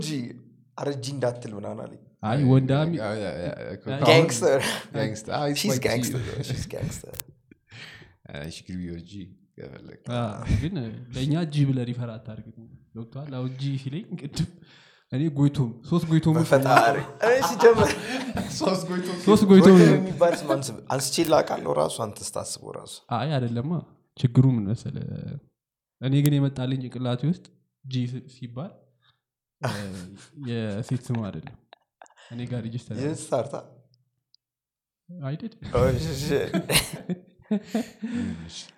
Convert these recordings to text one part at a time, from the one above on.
እንጂ አረጂ እንዳትል ምናምን አለኝ። አይ ወንዳሚ gangster። ግን ለእኛ G ብለህ refer አታርግ ገብተዋል አሁን G ሲለኝ ቅድም እኔ ጎይቶም ሶስት ጎይቶም በፈጣሪ። እኔ ሲጀምር ሶስት ጎይቶ ሶስት ጎይቶም ጎይቶም የሚባል ስም አንስ- አንስቼ ላውቃለሁ ራሱ አንተ ስታስበው ራሱ። አይ አይደለማ። ችግሩ ምን መሰለ እኔ ግን የመጣልኝ ጭንቅላቴ ውስጥ G ሲባል የሴት ስም አይደለም። እኔ ጋር register ስታርታ? አይደል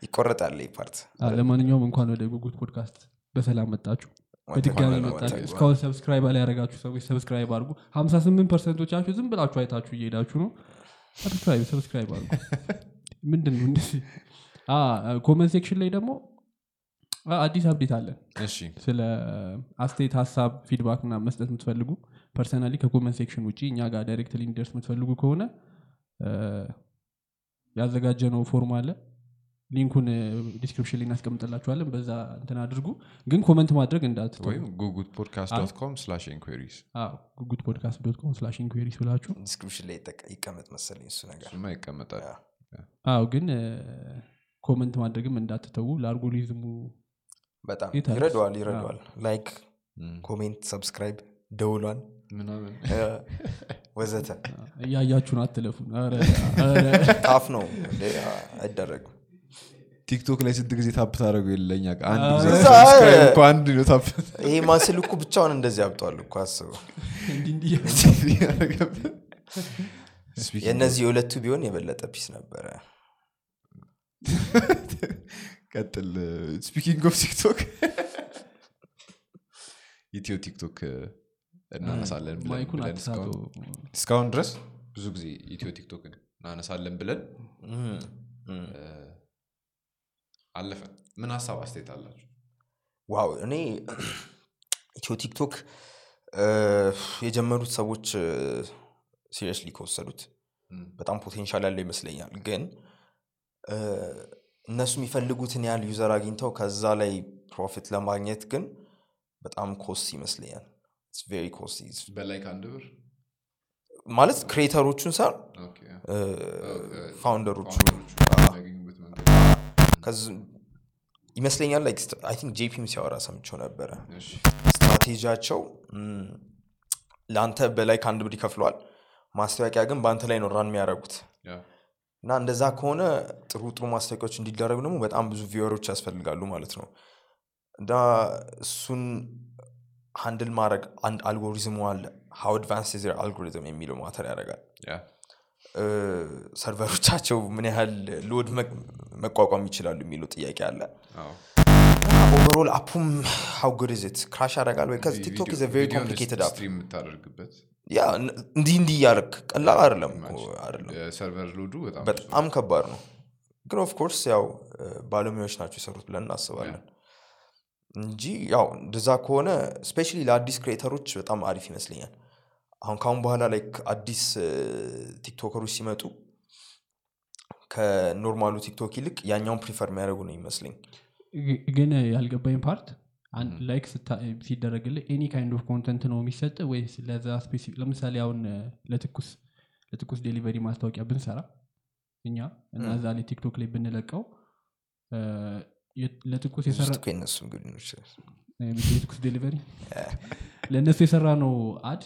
ይቆረጣል part። ለማንኛውም እንኳን ወደ ጉጉት ፖድካስት በሰላም መጣችሁ። በድጋሚ መጣችሁ። እስካሁን subscribe ላይ ያደረጋችሁ ሰዎች subscribe አድርጉ። 58 percent ኦቻችሁ ዝም ብላችሁ አይታችሁ እየሄዳችሁ ነው። subscribe subscribe አድርጉ። ምንድን ነው comment section ላይ ደግሞ አዲስ update አለን ስለ አስተያየት ሀሳብ feedback ና መስጠት የምትፈልጉ personally ከ comment section ውጭ እኛ ጋር directly እንዲደርስ የምትፈልጉ ከሆነ እ፣ ያዘጋጀነው form አለ። link ኡን description ላይ እናስቀምጥላችኋለን። በዛ እንትን አድርጉ። ግን comment ማድረግ እንዳትተው ወይም ጉጉት podcast dot com slash inquiries ጉጉት podcast dot com slash inquiries ብላችሁ description ላይ ይቀመጥ መሰለኝ እሱ ነገር። እሱማ ይቀመጣል። አዎ። ግን comment ማድረግም እንዳትተዉ። ለአልጎሪዝሙ በጣም? ይረዳዋል ይረዳዋል። like comment subscribe ደውሏን ምናምን ወዘተ። እያያችሁን አትለፉን tough ነው አይደረግም። TikTok ላይ ስንት ጊዜ tap ታደረጉ የለኛ አንድ ነው tap ይሄ muscle እኮ ብቻውን እንደዚህ አብጧል እኮ አስበው። እንዲህ እንዲህ ያደረገብን የእነዚህ የሁለቱ ቢሆን የበለጠ peace ነበረ ቀጥል። speaking of TikTok ኢትዮ TikTok እናነሳለን ብለን- እስካሁን- እስካሁን ድረስ ብዙ ጊዜ ኢትዮ TikTok እናነሳለን ብለን አለፈ። ምን ሀሳብ አስተያየት አላችሁ? ዋው! እኔ ኢትዮ ቲክቶክ የጀመሩት ሰዎች ሲሪየስሊ ከወሰዱት በጣም ፖቴንሻል ያለው ይመስለኛል። ግን እነሱ የሚፈልጉትን ያህል ዩዘር አግኝተው ከዛ ላይ ፕሮፊት ለማግኘት ግን በጣም ኮስት ይመስለኛል። ቬሪ ኮስት በላይ ከአንድ ብር? ማለት ክሬተሮቹን ሳር ፋውንደሮቹ ይመስለኛል like I think ጄፒም ሲያወራ ሰምቸው ነበረ። ስትራቴጂያቸው ለአንተ በ like ከአንድ ብር ይከፍለዋል። ማስታወቂያ ግን በአንተ ላይ ነው run የሚያደርጉት። yeah። እና እንደዛ ከሆነ ጥሩ ጥሩ ማስታወቂያዎች እንዲደረጉ ደግሞ በጣም ብዙ viewer ኦች ያስፈልጋሉ ማለት ነው። እና እሱን handle ማድረግ አንድ አልጎሪዝሙ አለ። how advanced their algorithm የሚለው matter ያደርጋል። server ኦቻቸው ምን ያህል load መቋቋም ይችላሉ የሚለው ጥያቄ አለ። overall app ኡም how good crash ያደርጋል ወይ? TikTok very ቪዲዮን complicated app yeah እንዲህ እንዲህ እያደረግ ቀላል አይደለም እኮ አይደለም። የ server load ኡ በጣም ከባድ ነው። ግን of course ያው ባለሙያዎች ናቸው የሰሩት ብለን እናስባለን። እንጂ ያው እንደዛ ከሆነ especially ለአዲስ creator ኦች በጣም አሪፍ ይመስለኛል። አሁን ካሁን በኋላ ላይ አዲስ TikToker ኦች ሲመጡ ከ normal ኡ TikTok ይልቅ ያኛውን prefer የሚያደርጉ ነው ይመስለኝ ግን ያልገባኝ part like ሲደረግልህ any kind of content ነው የሚሰጥ ወይስ ለዛ specific ለምሳሌ አሁን ለትኩስ ለትኩስ delivery ማስታወቂያ ብንሰራ እኛ እና እዛ ላይ TikTok ላይ ብንለቀው ለትኩስ የሰራ ውስጥ እኮ የእነሱም ግንኙነት ይችላል። እ፣ የትኩስ delivery ለእነሱ የሰራ ነው ad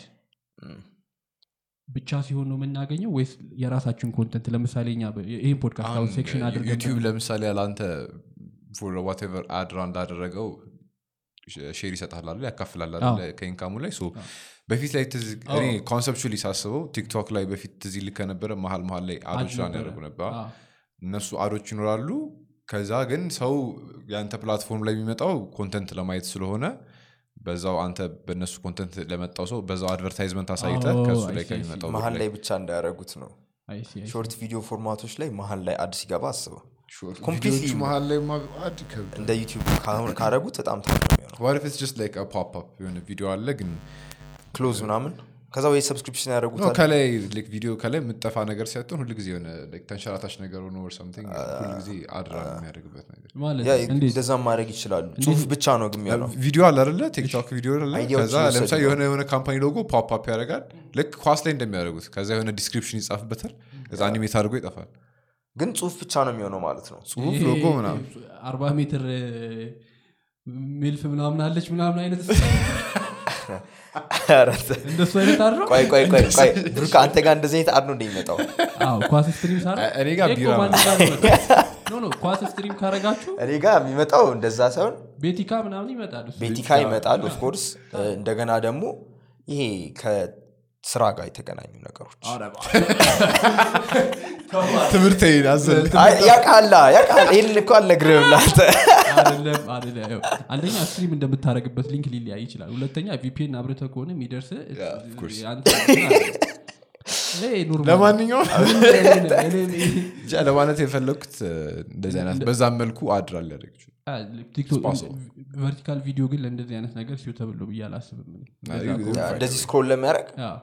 ብቻ ሲሆን ነው የምናገኘው ወይስ የራሳችን content ለምሳሌ ይህን ፖድካስት አሁን section YouTube ለምሳሌ ያለአንተ whatever ad run እንዳደረገው share ይሰጣል አለ ያካፍላል አለ ከ income ኡ ላይ so በፊት ላይ ትዝ እኔ conceptually ሳስበው TikTok ላይ በፊት ትዝ ይል ከነበረ መሀል መሀል ላይ ad ኦች run ያደርጉ ነበር። እነሱ ad ኦች ይኖራሉ ከዛ ግን ሰው የአንተ platform ላይ የሚመጣው content ለማየት ስለሆነ በዛው አንተ በእነሱ content ለመጣው ሰው በዛው advertisement አሳይተ ከሱ ላይ ከሚመጣው መሀል ላይ ብቻ እንዳያደረጉት ነው. short video format ኦች ላይ መሀል ላይ ad ሲገባ አስበው ቪዲዮዎቹ መሀል ላይ ማ- ad ይከብዳል። እንደ YouTube ካሁን- ካረጉት በጣም tough ነው የሚሆነው. What if it's just like a pop-up? የሆነ ቪዲዮ አለ ግን close ምናምን? ከዛ ወይ subscription ነው ያደረጉታል ከላይ like ቪዲዮ ከላይ የምጠፋ ነገር ሲያጡን ሁሉ ጊዜ የሆነ like ተንሸራታች ነገር ሆኖ or something ሁሉ ጊዜ ad run የሚያደርግበት ነገር. እንደዛ ማድረግ ይችላሉ። ጽሁፍ ብቻ ነው ግን የሚሆነው። ቪዲዮ አለ አይደለ? TikTok ቪዲዮ ከዛ ለምሳሌ የሆነ የሆነ company logo pop up ያደርጋል። ልክ ኳስ ላይ እንደሚያደርጉት። ከዛ የሆነ description ይጻፍበታል። ከዛ animate አድርጎ ይጠፋል ግን ጽሁፍ ብቻ ነው የሚሆነው ማለት ነው። ጽሁፍ ሎጎ ምናምን። አርባ ሜትር MILF ምናምን አለች ምናምን አይነት ኧረ እንደሱ አይነት አድረው ቆይ ቆይ ቆይ ቆይ ብሩክ አንተ ጋር እንደዚህ አይነት ad ነው እንደሚመጣው አዎ ኳስ stream ሳረግ እኔ ጋር ኳስ stream ካረጋችሁ እኔ ጋር የሚመጣው እንደዛ ሳይሆን ቤቲካ ምናምን ይመጣል እሱ። ቤቲካ ይመጣል of course እንደገና ደግሞ ይሄ ከስራ ጋር የተገናኙ ነገሮች። ትምህርት ያውቃል ይህን እኮ አልነግርህም ያው፣ አንደኛ stream እንደምታደረግበት link ሊለያይ ይችላል። ሁለተኛ VPN አብርተ ከሆነ የሚደርስ. ለማንኛውም ለማለት የፈለግኩት እንደዚህ አይነት በዛም መልኩ ሊያደርግ ይችላል። vertical ቪዲዮ ግን ለእንደዚህ አይነት ነገር ሲው ተብሎ ብዬ አላስብም እንደዚህ scroll ለሚያደርግ? አዎ።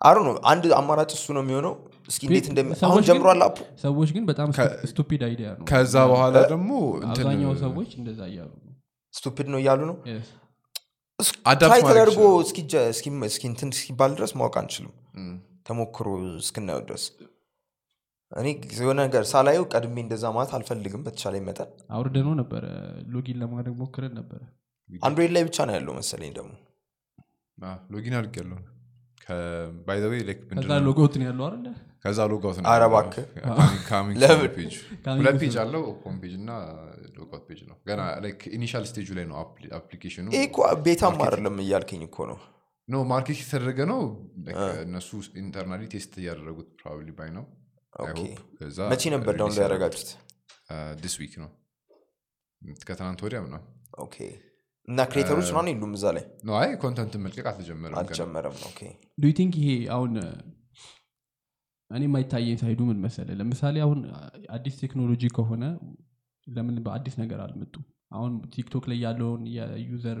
አሩ ነው አንድ አማራጭ እሱ ነው የሚሆነው። እስኪ እንዴት እንደሚ ሰዎች አሁን ግን- ጀምሯል app ኡ ሰዎች ግን በጣም stupid idea ነው። ከዛ በኋላ ደግሞ አብዛኛው ሰዎች እንደዛ እያሉ ነው። stupid ነው እያሉ ነው? try ተደርጎ ይችላል። እስኪጀ- እስኪ- እስኪ እንትን እስኪባል ድረስ ማወቅ አንችልም። ተሞክሮ እስክናየው ድረስ። እኔ የሆነ ነገር ሳላየው ቀድሜ እንደዛ ማለት አልፈልግም በተቻለ መጠን። አውርደነው ነበረ። login ለማድረግ ሞክረን ነበረ። አንድሮይድ ላይ ብቻ ነው ያለው መሰለኝ ደግሞ። አዎ፣ login አድርግ ያለው by the way ከዛ logout ነው ያለው አለ ከዛ logout ኧረ እባክህ። ለምን? page coming ሁለት. page አለው home page እና logout page ነው. ገና initial stage ኡ ላይ ነው application ኑ ይህ እኮ beta ም አይደለም እያልከኝ እኮ ነው። no market የተደረገ ነው like እነሱ internally test እያደረጉት probably ባይ ነው መቼ ነበር down ያደረጋችሁት? this week ነው። ከትናንት ወዲያም ነው። okay እና creator ኦች ምናምን የሉም እዛ ላይ? አይ content ን መልቀቅ አልተጀመረም አልጀመረም okay። do think ይሄ አሁን እኔ የማይታየኝ side ኡ ምን መሰለ ለምሳሌ አሁን አዲስ ቴክኖሎጂ ከሆነ ለምን በአዲስ ነገር አልመጡም? አሁን ቲክቶክ ላይ ያለውን የ user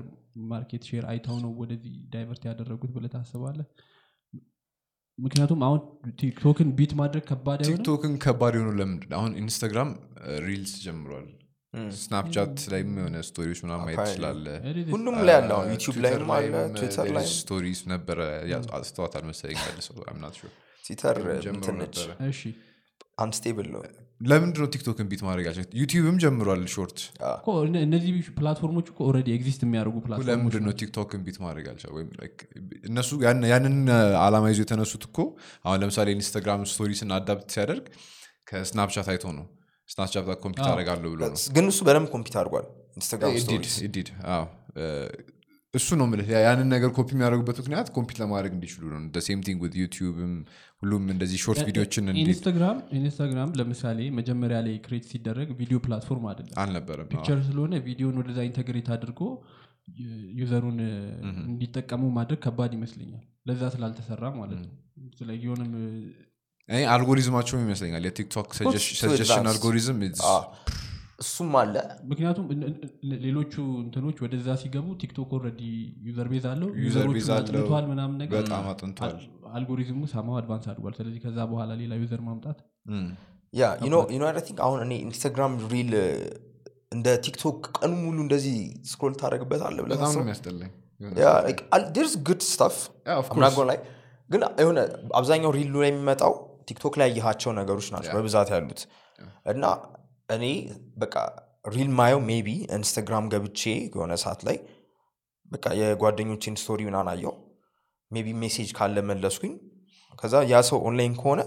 market share አይተው ነው ወደዚህ divert ያደረጉት ብለህ ታስባለህ ምክንያቱም አሁን ቲክቶክን beat ማድረግ ከባድ ቲክቶክን ከባድ የሆኑ ለምንድን አሁን ኢንስታግራም ሪልስ ጀምሯል ስናፕቻት ላይም የሆነ story ዎች ምናምን ማየት. ትችላለህ ሁሉም ላይ ያለ አሁን ዩቲዩብ ላይም አለ ትዊተር ላይ stories ነበረ አስተዋት አልመሰለኝ መልሰው አምናት ትዊተር እሺ። unstable ነው። ለምንድን ነው ቲክቶክን beat ማድረግ ያልቻል ዩቲዩብም ጀምሯል short እነዚህ platform ኦች እኮ already exist የሚያደርጉ platform ኦች ለምንድን ነው ቲክቶክን beat ማድረግ ያልቻል ወይም እነሱ ያን- ያንን አላማ ይዞ የተነሱት እኮ አሁን ለምሳሌ ኢንስታግራም stories ን adapt ሲያደርግ ከስናፕቻት አይቶ ነው ስናፕቻት compete አደርጋለሁ ብሎ ነው። ግን እሱ በደንብ compete አድርጓል። ኢንስታግራም It did, stories it did. አዎ። እ፣ እሱ ነው ምልህ ያንን ነገር ኮፒ የሚያደርጉበት ምክንያት compete ለማድረግ እንዲችሉ ነው። same thing with ዩቲዩብም ሁሉም እንደዚህ short ቪዲዮችን ኢንስታግራም ለምሳሌ መጀመሪያ ላይ create ሲደረግ ቪዲዮ platform አይደለም። አልነበረም picture ስለሆነ ቪዲዮን ወደዛ integrate አድርጎ user ኡን እንዲጠቀሙ ማድረግ ከባድ ይመስለኛል። ለዛ ስላልተሰራ ማለት ነው። ስለ የሆነም እኔ አልጎሪዝማቸውም ይመስለኛል። የቲክቶክ ሰጀሽን. algorithm is- እሱም አለ። ምክንያቱም ሌሎቹ እንትኖች ወደዛ ሲገቡ ቲክቶክ already user base አለው። አለው። አጥንቷል ምናምን ነገር በጣም አጥንቷል። አልጎሪዝሙ somehow advance አድርጓል። ስለዚህ ከዛ በኋላ ሌላ user ማምጣት yeah you know think አሁን እኔ ኢንስታግራም reel እንደ ቲክቶክ ቀኑ ሙሉ እንደዚህ scroll ታደረግበት አለ there's good stuff Yeah, of አምናጎ ላይ ግን የሆነ አብዛኛው reel ኡ ላይ የሚመጣው ቲክቶክ ላይ ያየሃቸው ነገሮች ናቸው በብዛት ያሉት። እና እኔ በቃ reel ማየው maybe ኢንስታግራም ገብቼ የሆነ ሰዓት ላይ በቃ የጓደኞችን story ምናምን አየው maybe message ካለ መለስኩኝ። ከዛ ያ ሰው ኦንላይን ከሆነ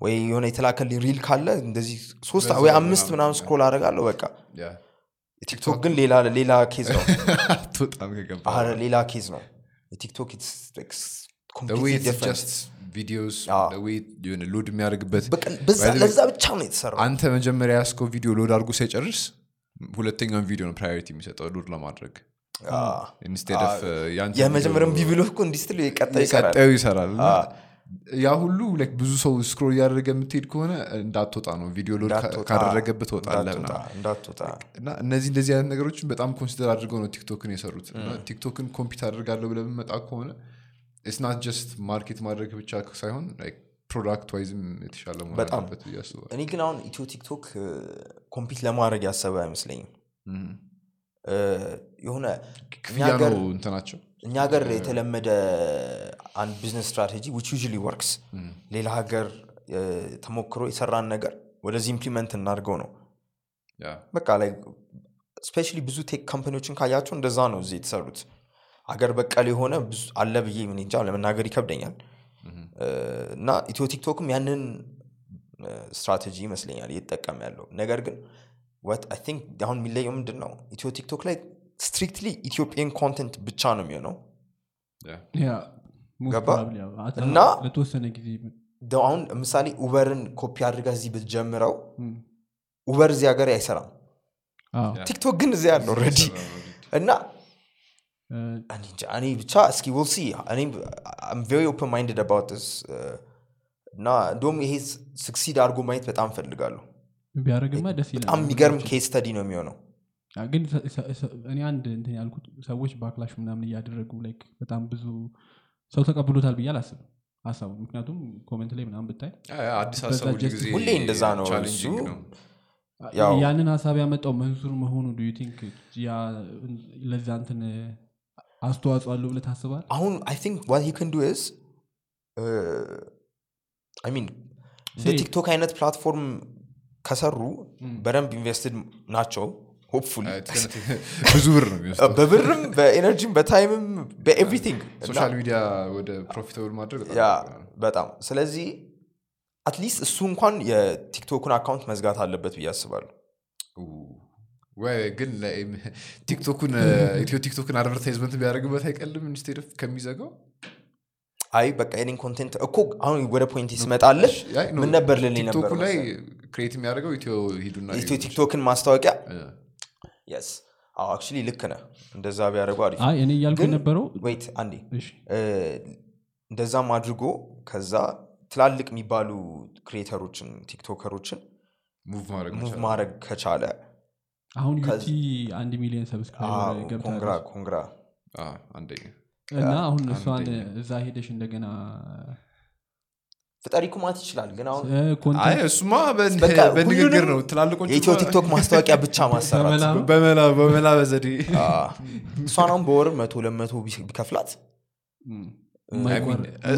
ወይ የሆነ የተላከልኝ reel ካለ እንደዚህ ሶስት ወይ አምስት ምናምን scroll አደርጋለሁ በቃ። ቲክቶክ ግን ሌላ case ነው። ሌላ case ነው። የቲክቶክ way የሆነ load የሚያደርግበት ለዛ ብቻ ነው የተሰራው። አንተ መጀመሪያ ያስከው ቪዲዮ load አድርጎ ሳይጨርስ ሁለተኛውን ቪዲዮ ነው priority የሚሰጠው load ለማድረግ። የመጀመሪያም ቪዲዮ ቢብሎ እኮ እንዲህ ስትል የቀጣይ ይሰራል ቀጣዩ ይሰራል ያ ሁሉ ብዙ ሰው scroll እያደረገ የምትሄድ ከሆነ እንዳትወጣ ነው ቪዲዮ load ካደረገበት እና እነዚህ እንደዚህ አይነት ነገሮችን በጣም consider አድርገው ነው ቲክቶክን የሰሩት ቲክቶክን compete አድርጋለሁ ብለህ የምትመጣ ከሆነ it's not just market ማድረግ ብቻ ሳይሆን product wise ም የተሻለ መሆን አለበት ብዬ አስባለሁ. እኔ ግን አሁን ኢትዮ ቲክቶክ compete ለማድረግ ያሰበ አይመስለኝም. እ፣ የሆነ እንትናቸው? እኛ ሀገር የተለመደ አንድ business strategy which usually works ሌላ ሀገር ተሞክሮ የሰራን ነገር ወደዚህ implement እናድርገው ነው. በቃ ላይ especially ብዙ tech company ዎችን ካያቸው እንደዛ ነው እዚህ የተሰሩት አገር በቀል የሆነ ብዙ አለ ብዬ ምን እንጃ ለመናገር ይከብደኛል። እና ኢትዮ ቲክቶክም ያንን ስትራቴጂ ይመስለኛል እየተጠቀም ያለው። ነገር ግን what I think አሁን የሚለየው ምንድን ነው ኢትዮ ቲክቶክ ላይ strictly Ethiopian content ብቻ ነው የሚሆነው። ገባ? እና- ለተወሰነ ጊዜ አሁን ምሳሌ ኡበርን ኮፒ አድርጋ እዚህ ብትጀምረው ኡበር እዚህ ሀገር አይሰራም። ቲክቶክ ግን እዚህ ያለው already እና እኔ ብቻ እስኪ we'll see እኔ very open minded about this እና እንደውም ይሄ succeed አድርጎ ማየት በጣም ፈልጋለሁ ቢያደርግማ ደስ ይላል በጣም የሚገርም case study ነው የሚሆነው። ግን እኔ አንድ እንትን ያልኩት ሰዎች backlash ምናምን እያደረጉ like በጣም ብዙ ሰው ተቀብሎታል ብዬ አላስብም ሀሳቡ። ምክንያቱም comment ላይ ምናምን ብታይ አዲስ ሁሌ እንደዛ ነው ያንን ሀሳብ ያመጣው መንሱር መሆኑ do you think ያ ለዛ እንትን አስተዋጽኦ አለው ብለህ ታስባል አሁን I think what he can do is I mean ቲክቶክ አይነት platform ከሰሩ በደንብ invested ናቸው ብዙ ብር ነው በብርም በኤነርጂም በታይምም በኤቭሪቲንግ ሶሻል ሚዲያ ወደ profitable ማድረግ በጣም ስለዚህ at least እሱ እንኳን የቲክቶክን account መዝጋት አለበት ብዬ አስባለሁ ግን ቲክቶኩን ኢትዮ ቲክቶክን advertisement ቢያደርግበት አይቀልም off ከሚዘጋው? አይ በቃ የኔን content እኮ አሁን ወደ point ነው። ምን ነበር ልል ነበር ላይ? create የሚያደርገው ኢትዮ ሂዱና ኢትዮ ቲክቶክን ማስታወቂያ? የስ አዎ actually ልክ ነህ። እንደዛ ቢያደርጉ አሪፍ። አይ እኔ እያልኩ የነበረው wait አንዴ። እንደዛም አድርጎ ከዛ ትላልቅ የሚባሉ creator ኦችን TikToker ኦችን move ማድረግ ከቻለ አሁን ዩቲ አንድ ሚሊዮን subscriber congra ገብታለች congra። አ፣ አንደኛ እና አሁን እሷን እዛ ሄደሽ እንደገና ፍጠሪ ኩማት ይችላል ግን አሁን እ፣ አይ content እሱማ በ- በቃ በንግግር ነው። ትላልቆቹ የኢትዮ ቲክቶክ ማስታወቂያ ብቻ ማሰራት በመላ ነው? በመላ በመላ በዘዴ። እሷን አሁን በወር መቶ ለመቶ ቢከፍላት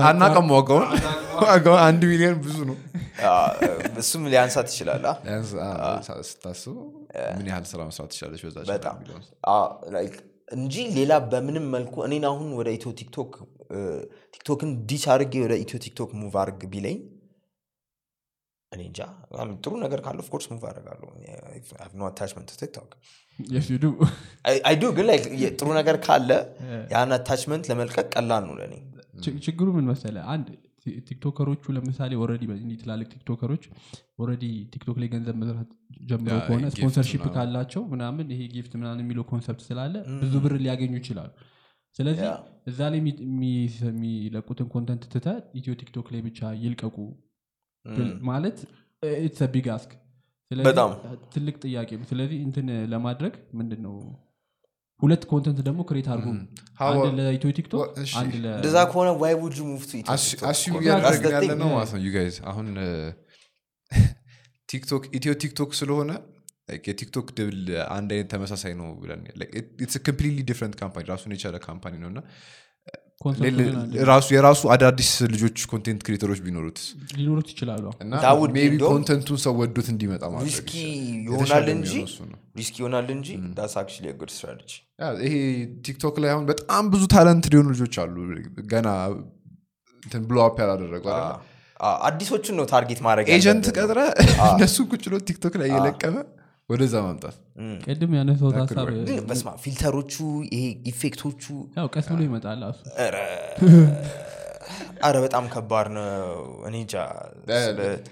አናውቅም ዋጋውን። ዋጋውን አንድ ሚሊዮን ብዙ ነው። አዎ፣ እሱም ሊያንሳት ይችላል። ስታስበው ምን ያህል ስራ መስራት ትችላለች በጣም እንጂ ሌላ በምንም መልኩ እኔን አሁን ወደ ኢትዮ ቲክቶክ ቲክቶክን ditch አድርጌ ወደ ኢትዮ ቲክቶክ move አድርግ ቢለኝ እኔ እንጃ። ጥሩ ነገር ካለ of course move አደርጋለሁ። no attachment ቲክቶክ ግን ጥሩ ነገር ካለ ያን attachment ለመልቀቅ ቀላል ነው ለእኔ ችግሩ ምን መሰለ? አንድ TikToker ኦቹ ለምሳሌ already ትላልቅ TikToker ኦች already ቲክቶክ ላይ ገንዘብ መስራት ጀምረው ያ፣ ከሆነ sponsorship ካላቸው ምናምን ይሄ gift ምናምን የሚለው concept ስላለ ብዙ ብር ሊያገኙ ይችላሉ። ስለዚህ እዛ ላይ የሚ- የሚ- የሚለቁትን content ትተ ኢትዮ ቲክቶክ ላይ ብቻ ይልቀቁ ማለት it's big ask ትልቅ ጥያቄ ስለዚህ እንትን ለማድረግ ምንድን ነው ሁለት content ደግሞ create አድርጎ አንድ ለኢትዮ ቲክቶክ እንደዛ ከሆነ why would you move እያደረግን ያለ. ነው ማለት ነው። guys አሁን ቲክቶክ ኢትዮ ቲክቶክ ስለሆነ like የቲክቶክ double አንድ አይነት ተመሳሳይ ነው ብለን completely different company ራሱን የቻለ company ነው እና ራሱ የራሱ አዳዲስ ልጆች content creator ኦች ቢኖሩት ሊኖሩት ይችላሉ። እንደውም content ኡን ሰው ወዶት እንዲመጣ ማድረግ ይሆናል እንጂ risky ይሆናል እንጂ that's actually good strategy ይሄ ቲክቶክ ላይ አሁን በጣም ብዙ talent ሊሆኑ ልጆች አሉ። ገና እንትን ብሎ up ያላደረጉ? አዲሶቹን ነው target ማድረግ agent ቀጥረ እነሱ ቁጭ ብሎ ቲክቶክ ላይ እየለቀመ ወደዛ ማምጣት ቅድም ያነሳውት That could ሀሳብ work. ግን በስማ filter ኦቹ ይሄ effect ኦቹ ያው ቀስ ብሎ ይመጣል ኧረ ኧረ በጣም ከባድ ነው እኔ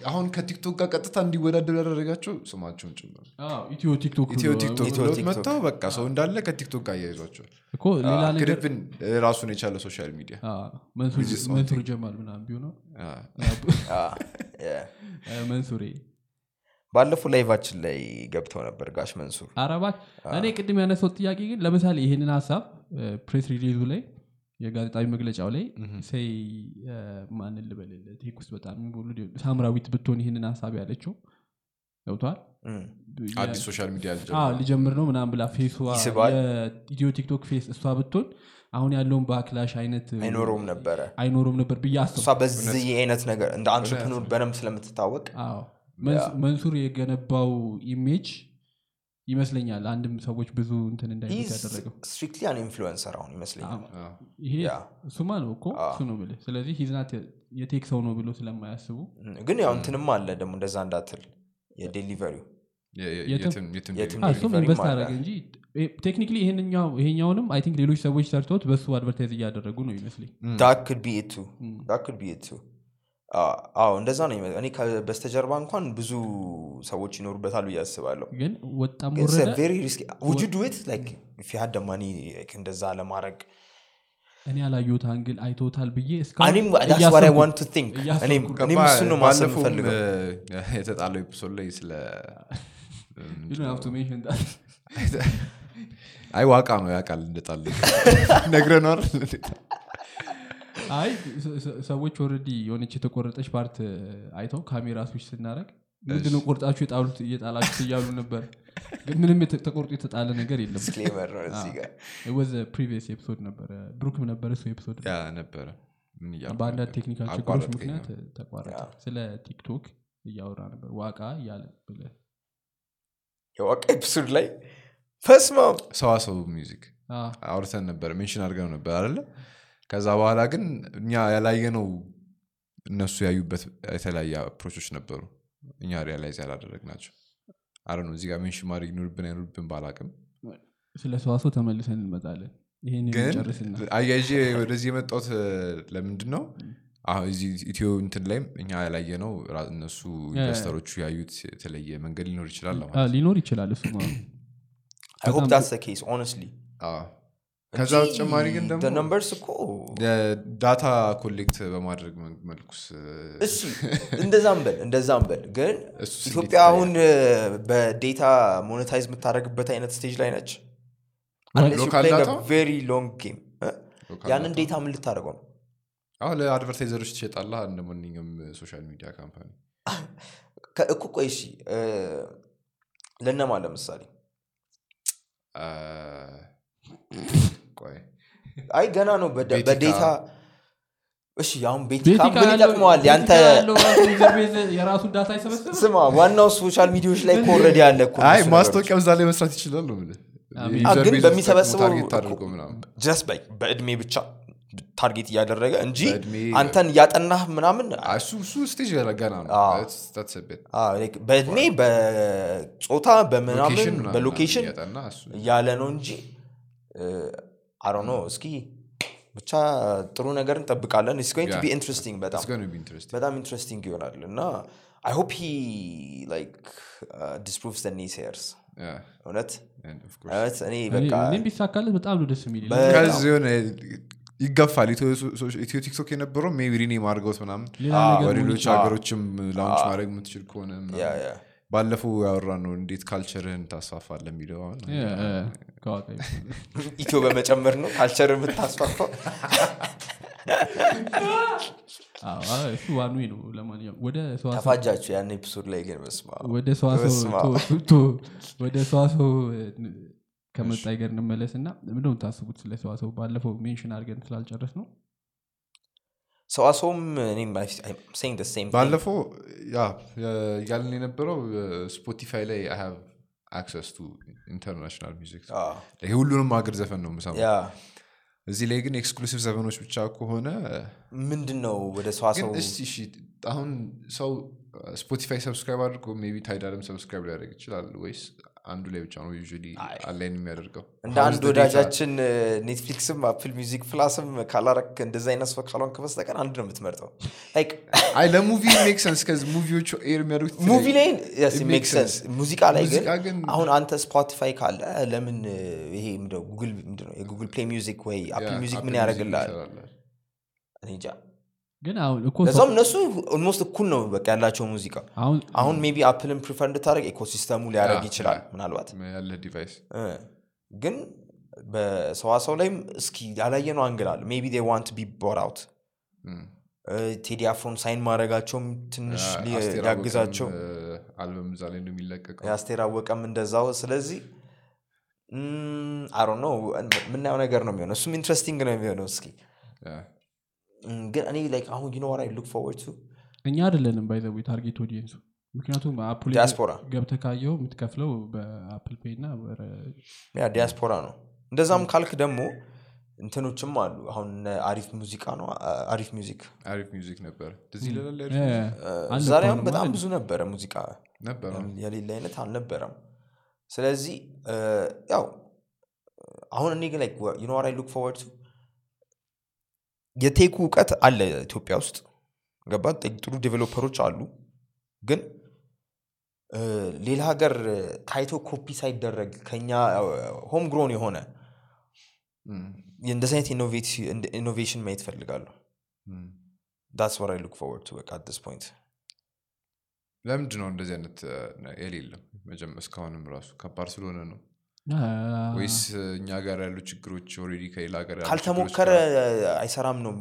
አሁን ከቲክቶክ ጋር ቀጥታ እንዲወዳደሩ ያደረጋቸው ስማቸውን ጭምር አዎ፣ ኢትዮ ቲክቶክ ኢትዮ ብሎ- ቲክቶክ ኢትዮ ብለው ቲክቶክ። መጥተው በቃ ሰው እንዳለ ከቲክቶክ ጋር እያይዟቸዋል እኮ ሌላ ነገር could've been ራሱን የቻለ social media አዎ፣ መንሱር- ጀማል ምናምን ቢሆነው መንሱሬ ባለፈው live ኣችን ላይ ገብተው ነበር ጋሽ መንሱር። አረባት እኔ ቅድም ያነሳው ጥያቄ ግን ለምሳሌ ይህንን ሀሳብ press release ኡ ላይ የጋዜጣዊ መግለጫው ላይ say ማንን ልበልልህ tech ውስጥ በጣም ሳምራዊት ብትሆን ይህንን ሀሳብ ያለችው ገብቷል አዲስ social media አዎ፣ ሊጀምር ነው ምናም ብላ face ዋ ቲክቶክ face እሷ ብትሆን አሁን ያለውን backlash አይነት አይኖረውም ነበረ። አይኖረውም ነበር ብዬ እሷ አስብ በዚህ አይነት ነገር እንደ entrepreneur በደንብ ስለምትታወቅ መንሱር የገነባው image ይመስለኛል አንድም ሰዎች ብዙ እንትን እንዳይሉት ያደረገው። strictly an influencer አሁን ይመስለኛል። ይሄ እሱማ ነው እኮ? እሱ ነው ብልህ ስለዚህ he's not የ tech ሰው ነው ብሎ ስለማያስቡ ግን ያው እንትንም አለ ደግሞ እንደዛ እንዳትል። የ delivery ው እሱም invest አደረገ እንጂ technically ይሄኛውንም I think ሌሎች ሰዎች ሰርተውት በሱ advertise እያደረጉ ነው ይመስለኝ። that could አዎ እንደዛ ነው እኔ በስተጀርባ እንኳን ብዙ ሰዎች ይኖሩበታል ብዬ አስባለሁ። ግን ወጣም ወረደ ማኒ እንደዛ ለማድረግ? እኔ ያላየሁት angle አይቶታል ብዬ የተጣለው episode ላይ ስለ. አይ ዋቃ ነው ያውቃል እንደጣለ ነግረነዋል አይ ሰዎች already የሆነች የተቆረጠች part አይተው ካሜራ ስዊች ስናደረግ ምንድነው ቆርጣችሁ የጣሉት እየጣላችሁት እያሉ ነበር። ግን ምንም ተቆርጦ የተጣለ ነገር የለም። was a previous episode ነበረ። ብሩክም ነበረ እሱ episode ነበረ። በአንዳንድ? technical ችግሮች ምክንያት ተቋረጠ። ስለ ቲክቶክ እያወራ ነበር። ዋቃ እያለ ብለህ የዋቃ episode ላይ ፈስማ ሰዋሰው music አ፣ አውርተን ነበር። mention አድርገው ነበር አለ ከዛ በኋላ ግን እኛ ያላየነው እነሱ ያዩበት የተለያየ approach ኦች ነበሩ። እኛ realize ያላደረግናቸው አሮ ነው እዚህ ጋር mention ማድረግ ይኖርብን አይኖርብን ባላቅም ስለ ሰዋሰው ተመልሰን እንመጣለን። ይሄን ግን አያይዤ ወደዚህ የመጣሁት ለምንድን ነው አሁን እዚህ ኢትዮ እንትን ላይም እኛ ያላየነው እነሱ investor ኦቹ ያዩት የተለየ መንገድ ሊኖር ይችላል ለማለት ነው። ሊኖር ይችላል እሱ ከዛ በተጨማሪ ግን ደግሞ numbers እኮ data collect በማድረግ መልኩስ እሺ እንደዛም በል እንደዛም በል ግን ኢትዮጵያ? አሁን በ data monetize የምታደረግበት አይነት stage ላይ ነች? very long game ያንን? data ምን ልታደረገው ነው አሁን ለ advertiser ኦች ትሸጣላ እንደ ማንኛውም social media company እኮ ቆይ እሺ እ፣ ለነማ ለምሳሌ አይ ገና ነው በ data እሺ አሁን ቤቲካ ምን ይጠቅመዋል? ያንተ ስማ ዋናው social media ዎች ላይ ኮረድ ያለ እኮ አይ እነሱ ማስታወቂያ እዛ ላይ መስራት አ፣ ግን በሚሰበስበው በእድሜ ብቻ target እያደረገ እንጂ አንተን እያጠናህ ምናምን አ፣ እሱ እሱ stage ገና ነው። አዎ። That's- that's a bit. አዎ፣ like በእድሜ በጾታ በምናምን location ምናምን በ location እያለ ነው እንጂ አሮ ነው እስኪ ብቻ ጥሩ ነገር እንጠብቃለን going be Yeah. interesting በጣም It's gonna be interesting. በጣም interesting ይሆናል እና I hope he like disproves the naysayers Yeah, እውነት and of course. እውነት እኔ ቢሳካለት በጣም ነው ደስ የሚል በ- ከዚህ የሆነ ይገፋል ኢትዮ ቲክቶክ የነበረው maybe rename አድርገውት ምናምን ወደ ሌሎች ሀገሮችም launch ማድረግ የምትችል ከሆነ ምናምን። ያ ያ ባለፈው ያወራ ነው እንዴት culture ህን ታስፋፋለህ የሚለው ኢትዮ በመጨመር ነው culture የምታስፋፋው? እሱ ዋናው ነው። ለማንኛውም ወደ ሰዋሰው ተፋጃችሁ ያን episode ላይ ግን ወደ ሰዋሰው ከመጣን ጋር እንመለስ እና ምንድነው የምታስቡት ስለ ሰዋሰው? ባለፈው mention አድርገን ስላልጨረስነው ሰዋሰውም ባለፈው ያ የ- ያልን የነበረው ስፖቲፋይ ላይ have access to international music ሁሉንም ሀገር ዘፈን ነው የምሰማው። ያ እዚህ ላይ ግን exclusive ዘፈኖች ብቻ ከሆነ ምንድን ነው ወደ ሰዋሰው አሁን ሰው ስፖቲፋይ subscribe አድርጎ maybe ታይዳልም subscribe ሊያደርግ ይችላል ወይስ አንዱ ላይ ብቻ ነው ዩ አላይን የሚያደርገው። እንደ አንድ? ወዳጃችን ኔትፍሊክስም አፕል music plus ም ካላረክ እንደዚ አይነት ሰው ካልሆንክ በስተቀር አንድ ነው የምትመርጠው። Like, አይ ለ movie make sense ከዚህ movie ዎቹ ኤር የሚያደርጉት movie ላይ make sense. ሙዚቃ ላይ ግን አሁን አንተ ስፖቲፋይ ካለ ለምን ይሄ ጉግል ፕሌይ music ወይ አፕል music ምን ያደርግልሃል? እኔ እንጃ ግን አሁን ለዛም እነሱ almost እኩል ነው በቃ ያላቸው ሙዚቃ። አሁን maybe አፕልን prefer እንድታደረግ ecosystem ኡ ሊያደረግ ይችላል ምናልባት። ግን በሰዋሰው ላይም እስኪ ያላየነው angle አለ። maybe won't be እም። ቴዲ አፍሮን sign ማድረጋቸውም ትንሽ ሊያግዛቸው። አልበም እዛ ላይ ነው የሚለቀቀው የአስቴር አወቀም እንደዛው። ስለዚህ አሮ ነው የምናየው ነገር ነው የሚሆነው። እሱም interesting ነው የሚሆነው እስኪ ግን እኔ like አሁን you know I look forward to እኛ አይደለንም by the way target audience ኡ ምክንያቱም አፕል ዲያስፖራ ገብተህ ካየው የምትከፍለው በአፕል ፔይ እና ዲያስፖራ ነው. እንደዛም ካልክ ደግሞ እንትኖችም አሉ። አሁን አሪፍ ሙዚቃ ነው። አሪፍ music አሪፍ music ነበር። ዛሬ አሁን በጣም ብዙ ነበረ ሙዚቃ። የሌለ አይነት አልነበረም። ስለዚህ ያው አሁን እኔ ግን you know look forward የቴኩ እውቀት አለ ኢትዮጵያ ውስጥ። ገባ ጥሩ developer ኦች አሉ። ግን ሌላ ሀገር ታይቶ ኮፒ ሳይደረግ ከኛ home grown የሆነ እንደዚህ አይነት innovation ማየት ፈልጋለሁ that's what look forward በቃ at point ለምንድን ነው እንደዚህ አይነት የሌለም መጀመ- እስካሁንም ራሱ ከባድ ስለሆነ ነው ወይስ እኛ ጋር ያሉ ችግሮች already ከሌላ ሀገር ካልተሞከረ አይሰራም ነው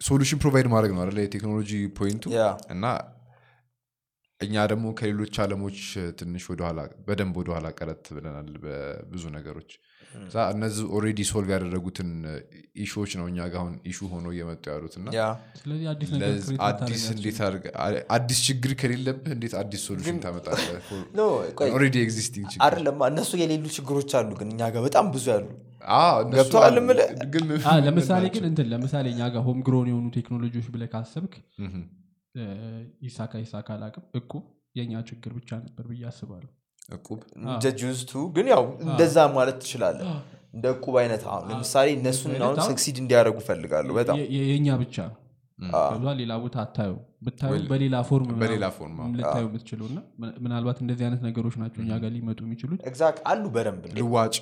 solution provide ማድረግ ነው አለ የቴክኖሎጂ point ኡ እና እኛ ደግሞ ከሌሎች አለሞች ትንሽ ወደኋላ በደንብ ወደኋላ ቀረት ብለናል በብዙ ነገሮች። እዛ እነዚህ already solve ያደረጉትን issue ዎች ነው እኛ ጋር አሁን issue ሆኖ እየመጡ ያሉት እና ያ ስለዚህ አዲስ ችግር ከሌለብህ እንዴት አዲስ solution ታመጣለህ? no ቆይ already existing ችግር አይደለም እነሱ የሌሉ ችግሮች አሉ ግን እኛ ጋር በጣም ብዙ ያሉ አ፣ ለምሳሌ ግን እንትን ለምሳሌ እኛ ጋር home grown የሆኑ ቴክኖሎጂዎች ብለህ ካሰብክ ይሳካ ይሳካ አላቅም እቁብ የእኛ ችግር ብቻ ነበር ብዬ አስባለሁ። እቁብ? እንደ ግን ያው እንደዛ ማለት ትችላለህ። እንደ እቁብ አይነት አሁን ለምሳሌ እነሱን አሁን succeed እንዲያደርጉ ፈልጋለሁ በጣም የእኛ ብቻ ነው? ሌላ ቦታ አታየው ብታዩ በሌላ form ልታዩ የምትችለው እና ምናልባት እንደዚህ አይነት ነገሮች ናቸው እኛ ጋር ሊመጡ የሚችሉት። exact አሉ በደንብ ልዋጭ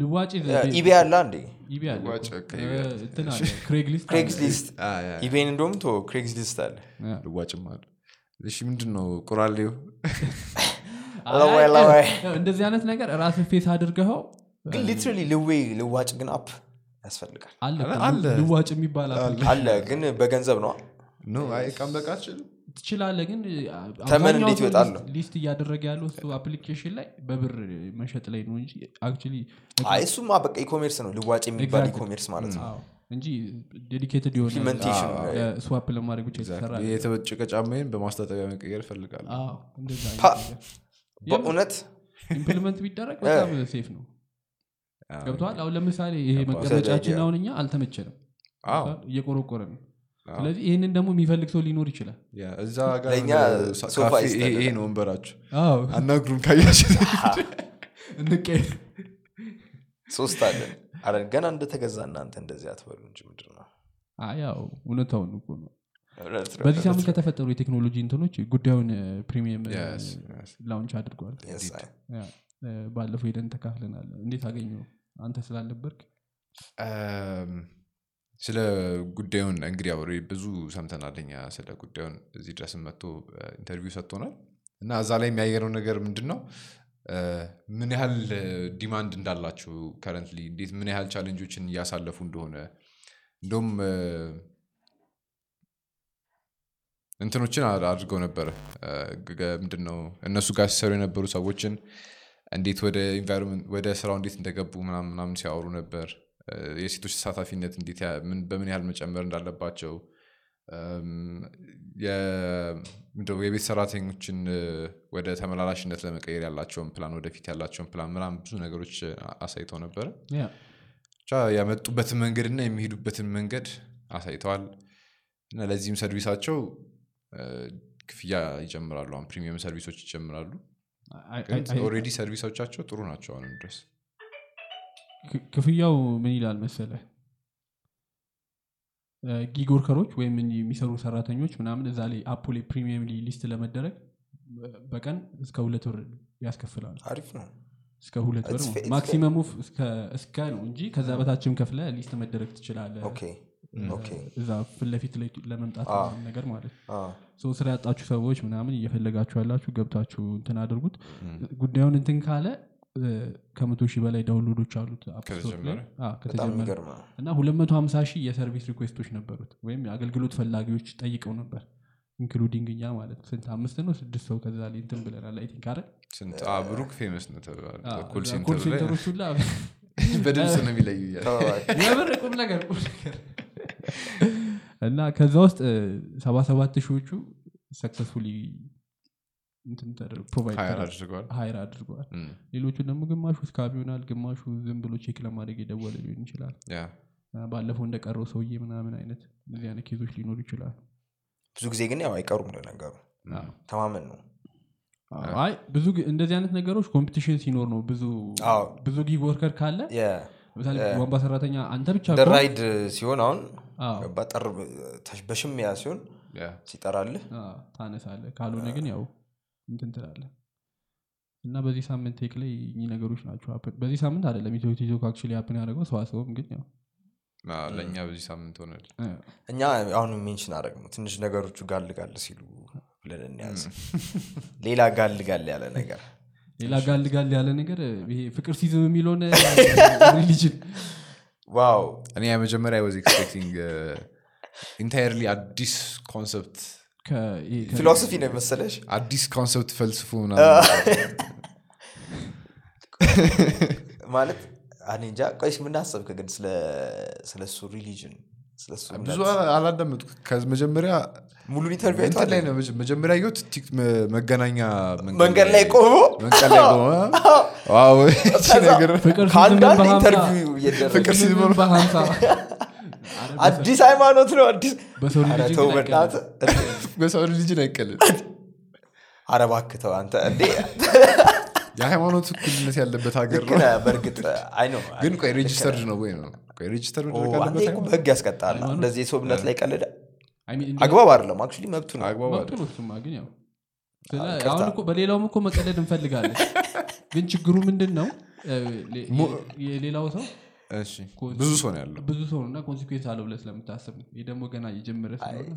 ልዋጭ eBay አለ እንዴ? eBay አለ ልዋጭ እኮ። ከ eBay እ፣ አለ። እንትን አለ Craigslist Craigslist አ፣ yeah፣ yeah። eBay ን እንደውም ቶ Craigslist አለ ልዋጭም አለ። እሺ ምንድን ነው ቁራሌው እንደዚህ አይነት ነገር ራስ ፌስ አድርገኸው? ግን literally ልዌ ልዋጭ ግን app ያስፈልጋል። አለ እኮ አለ። ልዋጭ የሚባል አለ። ግን በገንዘብ ነው። no አይ ቀን በቃ አትችልም ትችላለህ ግን ተመን እንዴት ይወጣል? ነው? list እያደረገ ያለው እሱ application ላይ በብር መሸጥ ላይ ነው እንጂ actually አይ እሱማ በቃ e-commerce ነው ልዋጭ የሚባል. e-commerce ማለት ነው። አዎ፣ እንጂ dedicated የሆነ swap ለማድረግ ብቻ የተሰራ የተበጨቀ ጫማዬን በማስታጠቢያ መቀየር ነገር። በእውነት? implement ቢደረግ በጣም safe ነው። ገብተዋል አሁን ለምሳሌ ይሄ መቀመጫችን አሁን እኛ አልተመቸንም? እየቆረቆረ ነው ስለዚህ ይህንን ደግሞ የሚፈልግ ሰው ሊኖር ይችላል። እዛ ጋር ለእኛ ሳ- ሶፋ ካፌ ይስጠን። ይሄ- ይሄ ነው ወንበራችሁ አዎ። አናግሩን እንቀየር። ሶስት አለን። አረ ገና እንደተገዛ እናንተ እንደዚህ አትበሉ እንጂ ምንድን ነው? አይ፣ ያው እውነታውን እኮ ነው። በዚህ ሳምንት ከተፈጠሩ የቴክኖሎጂ እንትኖች GoodayOn premium. launch አድርጓል። ባለፈው ሄደን ተካፍለናል። እንዴት አገኘው አንተ ስላልነበርክ? እም፣ ስለ GoodayOn እንግዲህ already ብዙ ሰምተናል እኛ ስለ GoodayOn እዚህ ድረስም መጥቶ interview ሰጥቶናል። እና እዛ ላይ የሚያየነው ነገር ምንድን ነው ምን ያህል demand እንዳላቸው currently እንዴት ምን ያህል challenge ኦችን እያሳለፉ እንደሆነ እንደውም እንትኖችን አድርገው ነበረ። እ፣ ግ- ግ- ምንድን ነው እነሱ ጋር ሲሰሩ የነበሩ ሰዎችን እንዴት ወደ ወደ ስራው እንዴት እንደገቡ ምናምን ሲያወሩ ነበር የሴቶች ተሳታፊነት እንዴት በምን ያህል መጨመር እንዳለባቸው የቤት ሰራተኞችን ወደ ተመላላሽነት ለመቀየር ያላቸውን ፕላን ወደፊት ያላቸውን ፕላን ምናምን ብዙ ነገሮች አሳይተው ነበረ። ያመጡበትን መንገድ እና የሚሄዱበትን መንገድ አሳይተዋል። እና ለዚህም service ኣቸው ክፍያ ይጀምራሉ አሁን premium service ኦች ይጀምራሉ already service ኦቻቸው ጥሩ ናቸው አሁንም ድረስ ክፍያው ምን ይላል መሰለ gig worker ኦች ወይም የሚሰሩ ሰራተኞች ምናምን እዛ ላይ app ኡ ላይ premium list ለመደረግ በቀን እስከ ሁለት ብር ያስከፍላሉ። አሪፍ ነው። እስከ ሁለት it's maximum ኡ እስከ ነው እንጂ ከዛ በታችም ከፍለ list መደረግ ትችላለ እዛ ፊት ለፊት ላይ ለመምጣት ነገር ማለት ሰው ስራ ያጣችሁ ሰዎች ምናምን እየፈለጋችሁ ያላችሁ ገብታችሁ እንትን አድርጉት። GoodayOn እንትን ካለ ከመቶ ሺህ በላይ download ኦች አሉት ከተጀመረ? እና 250 ሺህ የ service request ኦች ነበሩት ወይም የአገልግሎት ፈላጊዎች ጠይቀው ነበር። including እኛ ማለት ነው ስንት? አምስት ነው? ስድስት ሰው ከዛ ላይ እንትን ብለናል I think አይደል? ስንት? አ፣ ብሩክ famous ነው ተብሏል። አ፣ call እዛ center call ላይ center ኦች ሁላ በድምፅ ነው የሚለዩ የምር ቁም ነገር ቁም ነገር። እና ከዛ ውስጥ ሰባ ሰባት ሺዎቹ successfully provide hire አድርገዋል hire አድርገዋል እም፣ ሌሎቹ ደግሞ ግማሹ scam ይሆናል ግማሹ ዝም ብሎ check ለማድረግ የደወለ ሊሆን ይችላል። ባለፈው እንደቀረው ሰውዬ ምናምን አይነት እዚህ አይነት case ኦች ሊኖሩ ይችላል ብዙ ጊዜ ግን ያው አይቀሩም ለነገሩ። ተማመን ነው። አይ ብዙ ግ- እንደዚህ አይነት ነገሮች competition ሲኖር ነው ብዙ አዎ። ብዙ gig worker ካለ ለምሳሌ ቧንቧ ሰራተኛ አንተ ብቻ ride ሲሆን አሁን አዎ፣ ገባ ጠር ተሽ- በሽሚያ ሲሆን ሲጠራልህ አዎ፣ ታነሳለህ ካልሆነ ግን ያው እንትን ትላለህ? እና በዚህ ሳምንት tech ላይ እኚህ ነገሮች ናቸው በዚህ ሳምንት አይደለም ኢትዮ ቲክቶክ actually happen ያደረገው ሰዋሰውም ግን ያው ለእኛ በዚህ ሳምንት ሆነል እ፣ እኛ አሁን mention አደረግ ነው ትንሽ ነገሮቹ ጋል ጋል ሲሉ ብለን እንያዝ። ሌላ ጋል ጋል ያለ ነገር ሌላ ጋል ጋል ያለ ነገር ይሄ ፍቅርሲዝም የሚለውን religion wow! እኔ የመጀመሪያ was expecting entirely አዲስ concept philosophy ነው የመሰለሽ? አዲስ concept ምናምን ማለት እኔ እንጃ። ቆይሽ ምን አሰብክ ግን ስለ እሱ religion ስለ እሱ ብዙ አላዳመጥኩ ከመጀመሪያ ሙሉን interview እንትን ላይ ነው። መጀ- መጀመሪያ መ- መገናኛ መንገድ ላይ ቆሞ? መንገድ ላይ ቆሞ? wow እቺ ነገር ፍቅር ከአንዳንድ interview አዲስ ሃይማኖት ነው። አዲስ በሰው በሰው ልጅን አይቀልል ኧረ እባክህ ተው አንተ እንዴ? የሃይማኖት እኩልነት ያለበት ሀገር ነው። በእርግጥ ግን ቆይ registered ነው ወይ ነው? ቆይ register ኦ፣ መደረግ አንዴ አለበት እኮ ሃይማኖት? በህግ ያስቀጣል። እንደዚህ የሰው እምነት ላይ ቀልደ አግባብ አይደለም። actually መብቱ ነው። አሁን እኮ በሌላውም እኮ መቀለድ እንፈልጋለን። ግን ችግሩ ምንድን ነው የሌላው ሰው ብዙ ሰው ነው ያለው። ብዙ ሰው እና consequence አለው ብለህ ስለምታስብ ነው። ይህ ደግሞ ገና እየጀመረ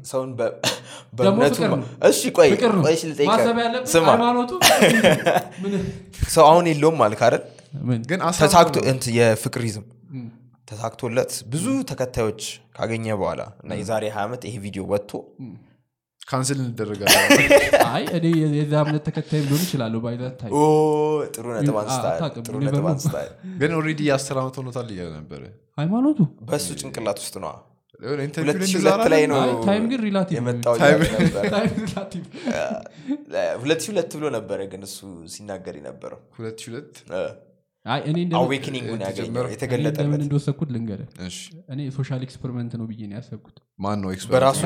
ሰውን በ- ደግሞ በእምነቱ ፍቅር ማ- ነው። እሺ ቆይ ፍቅር ነው። ቆይ እሺ ልጠይቅህ። ማሰብ ያለብን ስማ። ሃይማኖቱ ምን ሰው አሁን የለውም አልክ አይደል? ግን ተሳክቶ አሳብ እንትን የፍቅሪዝም ም፣ ተሳክቶለት ብዙ ተከታዮች ካገኘ በኋላ እና የዛሬ ሀያ ዓመት ይሄ ቪዲዮ ወጥቶ cancel እንደረጋለን አይ እኔ የዛ እምነት ተከታይም ሊሆን ይችላለሁ ባይዛት ታይ ኦ ጥሩ ነጥብ አንስታል ግን already የአስር ዓመት ሆኖታል እያለ ነበረ። ሃይማኖቱ? በእሱ ጭንቅላት ውስጥ ነዋ። ላይ ነው ብሎ ነበረ ግን እሱ ሲናገር የነበረው awakening ኡን ያገኘው እንደወሰድኩት ልንገርህ። እሺ። እኔ social experiment ነው ብዬ ነው ያሰብኩት። ማን ነው በራሱ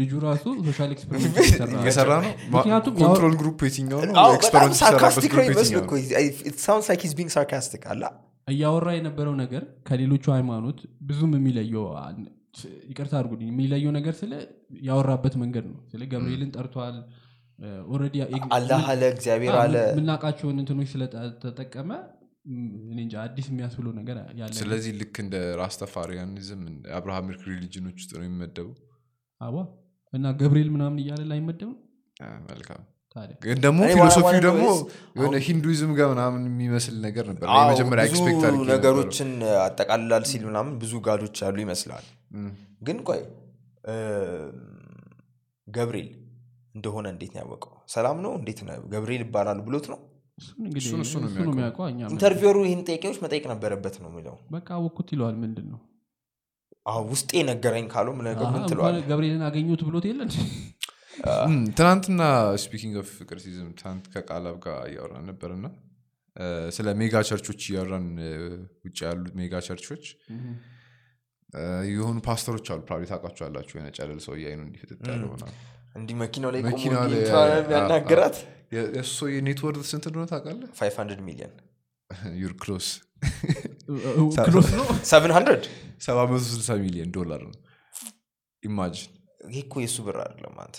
ልጁ ራሱ social experiment እየሰራ ነው። ምክንያቱም control group የትኛው ነው? አዎ፣ በጣም experiment sarcastic ነው ይመስል አላ? እያወራ የነበረው ነገር ከሌሎቹ ሃይማኖት ብዙም የሚለየው ይቅርታ አድርጉልኝ የሚለየው ነገር ስለ ያወራበት መንገድ ነው። ስለ ገብርኤልን ጠርቷል። already አላህ አለ እግዚአብሔር አለ። የምናውቃቸውን እንትኖች ስለተጠቀመ እንጃ አዲስ የሚያስብለው ነገር ያለ ስለዚህ ልክ እንደ Rastafarianism Abrahamic religion ኦች ውስጥ ነው የሚመደቡ? አቧ እና ገብርኤል ምናምን እያለ ላይመደብም አ፣ መልካም። ታዲያ ግን ደግሞ philosophy ው ደግሞ የሆነ ሂንዱይዝም ጋር ምናምን የሚመስል ነገር ነበር። የመጀመሪያ expect ነገሮችን አጠቃልላል ሲል ምናምን ብዙ god ኦች ያሉ ይመስላል። ግን ቆይ ገብርኤል እንደሆነ እንዴት ነው ያወቀው? ሰላም ነው? እንዴት ነው ገብርኤል ይባላል ብሎት ነው interviewer ኡ ይህን ጥያቄዎች መጠየቅ ነበረበት ነው የሚለው። በቃ አወኩት ይለዋል ምንድን ነው አዎ ውስጤ ነገረኝ ምን ትለዋል እንኳን ገብርኤልን አገኙት ብሎት የለ ትናንትና speaking of ፍቅሪዝም ትናንት ከቃላብ ጋር እያወራን ነበር እና ስለ mega church ኦች እያወራን ውጭ ያሉት mega church ኦች እ፣ የሆኑ ፓስተሮች አሉ probably ታውቃቸዋላችሁ የሆነ ጨለል ሰው እንዲፍጥጥ ያለው ምናምን። እንዲህ መኪናው ላይ ቆሞ እንዲህ ያናገራት የእሱ የ net worth ስንት እንደሆነ ታውቃለህ? 500 ሚሊዮን you're close close ነው? 700 760 ሚሊዮን ዶላር ነው. imagine ይህ እኮ የእሱ ብር አይደለም አንተ።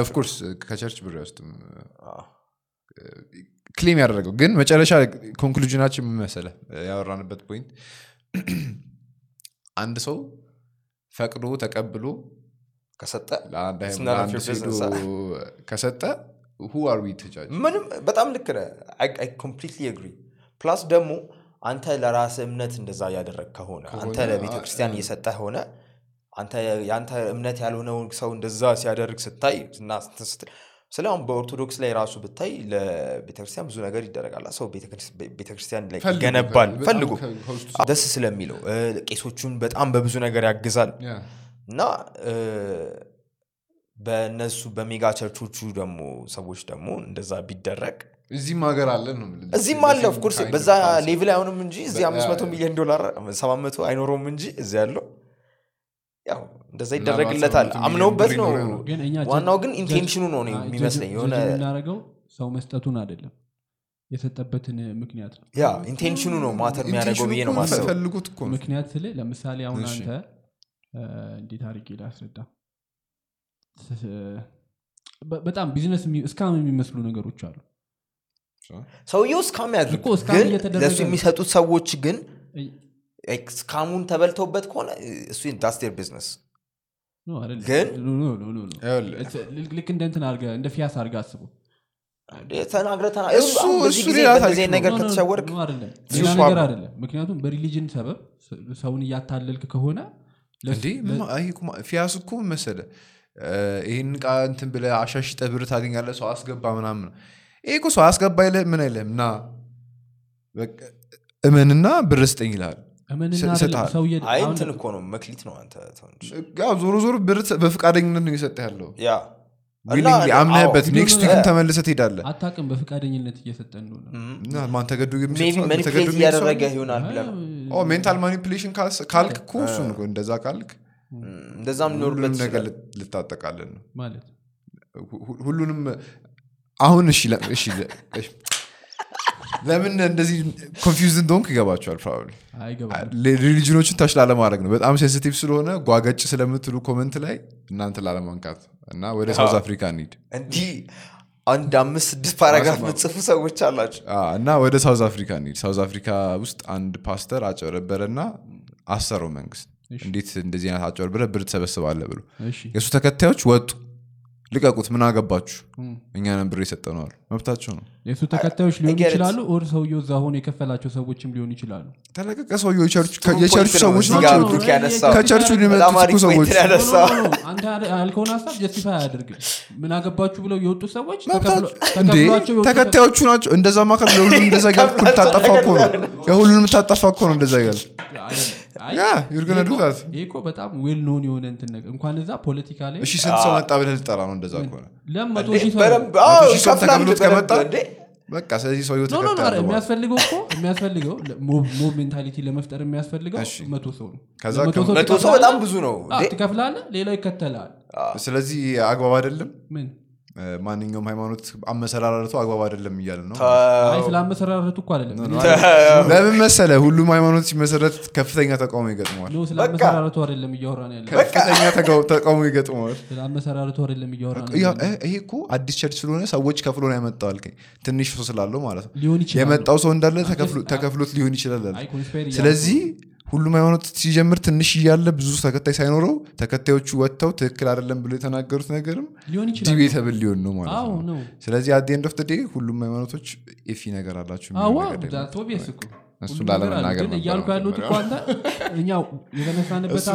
of course ከ church ብር ያውስጥም አዎ። claim ያደረገው ግን መጨረሻ conclusion ኣችን ምን መሰለህ? ያወራንበት point አንድ ሰው ፈቅዶ ተቀብሎ ከሰጠ ምንም በጣም ልክ ነህ። completely agree plus ደግሞ አንተ ለራስ እምነት እንደዛ እያደረግ ከሆነ አንተ ለቤተ ክርስቲያን እየሰጠ ሆነ አንተ የአንተ እምነት ያልሆነውን ሰው እንደዛ ሲያደርግ ስታይ እና ስለ አሁን በኦርቶዶክስ ላይ ራሱ ብታይ ለቤተክርስቲያን ብዙ ነገር ይደረጋል ሰው ቤተክርስቲያን ላይ ይገነባል ከውስጡ ደስ ስለሚለው ቄሶቹን በጣም በብዙ ነገር ያግዛል እና በእነሱ በ mega church ኦቹ ደግሞ ሰዎች ደግሞ እንደዛ ቢደረግ እዚህም ሀገር አለ ነው እዚህም አለ of course በዛ. level አይሆንም እንጂ እዚህ አምስት መቶ ሚሊዮን ዶላር ሰባት መቶ አይኖረውም እንጂ እዚ ያለው ያው እንደዛ ይደረግለታል። 700 አምነውበት ነው ዋናው ግን intention ኡ ነው የሚመስለኝ የሆነ የምናደርገው ሰው መስጠቱን አይደለም የሰጠበትን ምክንያት ነው። ያ intention ኡ ነው matter የሚያደርገው ብዬ ነው ማሰብ ምክንያት ስል ለምሳሌ አሁን አንተ እንዴት አድርጌ ላስረዳ በጣም business scam የሚመስሉ ነገሮች አሉ። ሰውየው scam ያድርግ እኮ scam ግን እየተደረገ ለእሱ የሚሰጡት ሰዎች ግን scam ኡን ተበልተውበት ከሆነ እሱ that's their business። ግን- ልክ- ልክ እንደ እንትን አድርገህ እንደ ፊያስ አድርገህ አስቡ ተናግረ ነገር ከተሸወርክ አይደለም። ነገር ምክንያቱም በ religion ሰበብ ሰውን እያታለልክ ከሆነ ፊያስ እኮ እ፣ ይህን ቃ እንትን ብለህ አሻሽጠህ ብር ታገኛለህ ሰው አስገባ ምናምን። ነው። ይሄ እኮ ሰው አስገባ አይልህም ምን አይልህም? እና በቃ እመንና ብር ስጠኝ ይልሃል። አይ እንትን እኮ ነው መክሊት ነው አንተ ዞሮ ዞሮ ብር በፈቃደኝነት ነው እየሰጠህ ያለው። አምነህበት next week ም ተመልሰህ ትሄዳለህ። አታውቅም በፈቃደኝነት እየሰጠ እንደሆነ። እና ማን ተገዶ mental manipulation ካልክ እኮ እሱን እንደዛ ካልክ እንደዛም ሊኖርበት ነገር ልታጠቃለን ነው። ማለት? ሁሉንም አሁን እሺ ለምን እንደዚህ confuse እንደሆንክ ይገባቸዋል religion ኦችን touch ላለማድረግ ነው። በጣም sensitive ስለሆነ ጓገጭ ስለምትሉ comment ላይ እናንተ ላለማንካት እና ወደ South Africa እንሂድ። እንዲህ አንድ አምስት ስድስት paragraph ምጽፉ ሰዎች አላቸው እና ወደ South Africa እንሂድ። South Africa ውስጥ አንድ ፓስተር አጨበረበረና አሰረው መንግስት እንዴት እንደዚህ አይነት አጨበርበረ ብር ትሰበስባለ ብሎ እሺ። የእሱ ተከታዮች ወጡ። ልቀቁት ምን አገባችሁ? እም። እኛንን ብር የሰጠነዋል መብታቸው ነው። የእሱ ተከታዮች ሊሆኑ ይችላሉ or ሰውየው እዛ ሆኖ የከፈላቸው ሰዎችም ሊሆኑ ይችላሉ። ተለቀቀ ሰውየው የቸርቹ ሰዎች እዚህ ጋር ናቸው ብሩክ ያነሳው። ከቸርቹ በጣም ሊመጡት አሪፍ እኮ ሰዎች ያልከውን ሀሳብ justify አያደርግም። ምን አገባችሁ ብለው የወጡ ሰዎች ተከታዮቹ ናቸው። እንደዛ ማከል ለሁሉም እንደዛ ልታጠፋ እኮ ነው። የሁሉንም ልታጠፋ እኮ ነው እንደዛ እያልክ that። ይሄ እኮ በጣም well known የሆነ እንትን ነገር እንኳን እዛ ፖለቲካ ላይ እሺ ስንት ሰው መጣ ብለህ ልጠራ ነው እንደዛ ከሆነ? ለመቶ ሰው ሰው ተቀብሎት ከመጣ በቃ ስለዚህ ነው። የሚያስፈልገው እኮ የሚያስፈልገው mob mentality ለመፍጠር የሚያስፈልገው እሺ። መቶ ሰው ነው። ሰው መቶ ሰው በጣም ብዙ ነው ትከፍላለህ? ሌላው ይከተላል። ስለዚህ አግባብ አይደለም? ምን ማንኛውም ሃይማኖት አመሰራረቱ አግባብ አይደለም እያለ ነው። አይ ስለ አመሰራረቱ እኮ አይደለም። ለምን መሰለ ሁሉም ሃይማኖት ሲመሰረት ከፍተኛ ተቃውሞ ይገጥመዋል። No ስለ በቃ። አመሰራረቱ አይደለም እያወራን ያለ ከፍተኛ ተቃው- ተቃውሞ ይገጥመዋል። አይደለም ይሄ እኮ አዲስ church ስለሆነ ሰዎች ከፍሎ ነው ያመጣው አልከኝ። ትንሽ ሰው ስላለው ማለት ነው። የመጣው ሰው እንዳለ ተከፍሎት ሊሆን ይችላል ስለዚህ ሁሉም ሃይማኖት ሲጀምር ትንሽ እያለ ብዙ ተከታይ ሳይኖረው ተከታዮቹ ወጥተው ትክክል አይደለም ብሎ የተናገሩት ነገርም debatable ሊሆን ነው ማለት ነው። ነው። ስለዚህ at end of day ሁሉም ሃይማኖቶች iffy ነገር አላቸው አለ። ላለመናገር እያልኩ ያሉት እኮ አንተ እኛ የተነሳንበት እሱ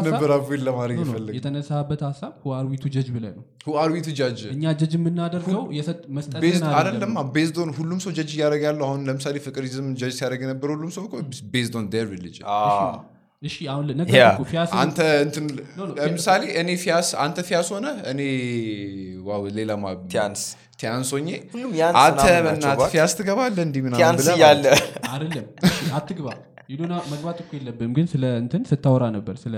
ሀሳብ who are we to judge ብለህ ነው። who are we to judge እኛ ጀጅ የምናደርገው ቤዝድ ኦን ሁሉም ሰው ጀጅ እያደረገ ያለው። አሁን ለምሳሌ ፍቅሪዝም ጀጅ ሲያደረግ የነበረ ሁሉም ሰው ር ሪሊጅን እሺ አሁን አንተ ለምሳሌ እኔ ፊያስ አንተ ፊያስ ሆነ እኔ ዋው ሌላ ማ- ቲያንስ። ቲያንስ ሆኜ አንተ እባክህ። ፊያስ ትገባለህ እንዲህ ምናምን ቲያንስ ብለህ እያለ አይደለም አትግባ። ሂዱና መግባት እኮ የለብም ግን ስለ እንትን ስታወራ ነበር ስለ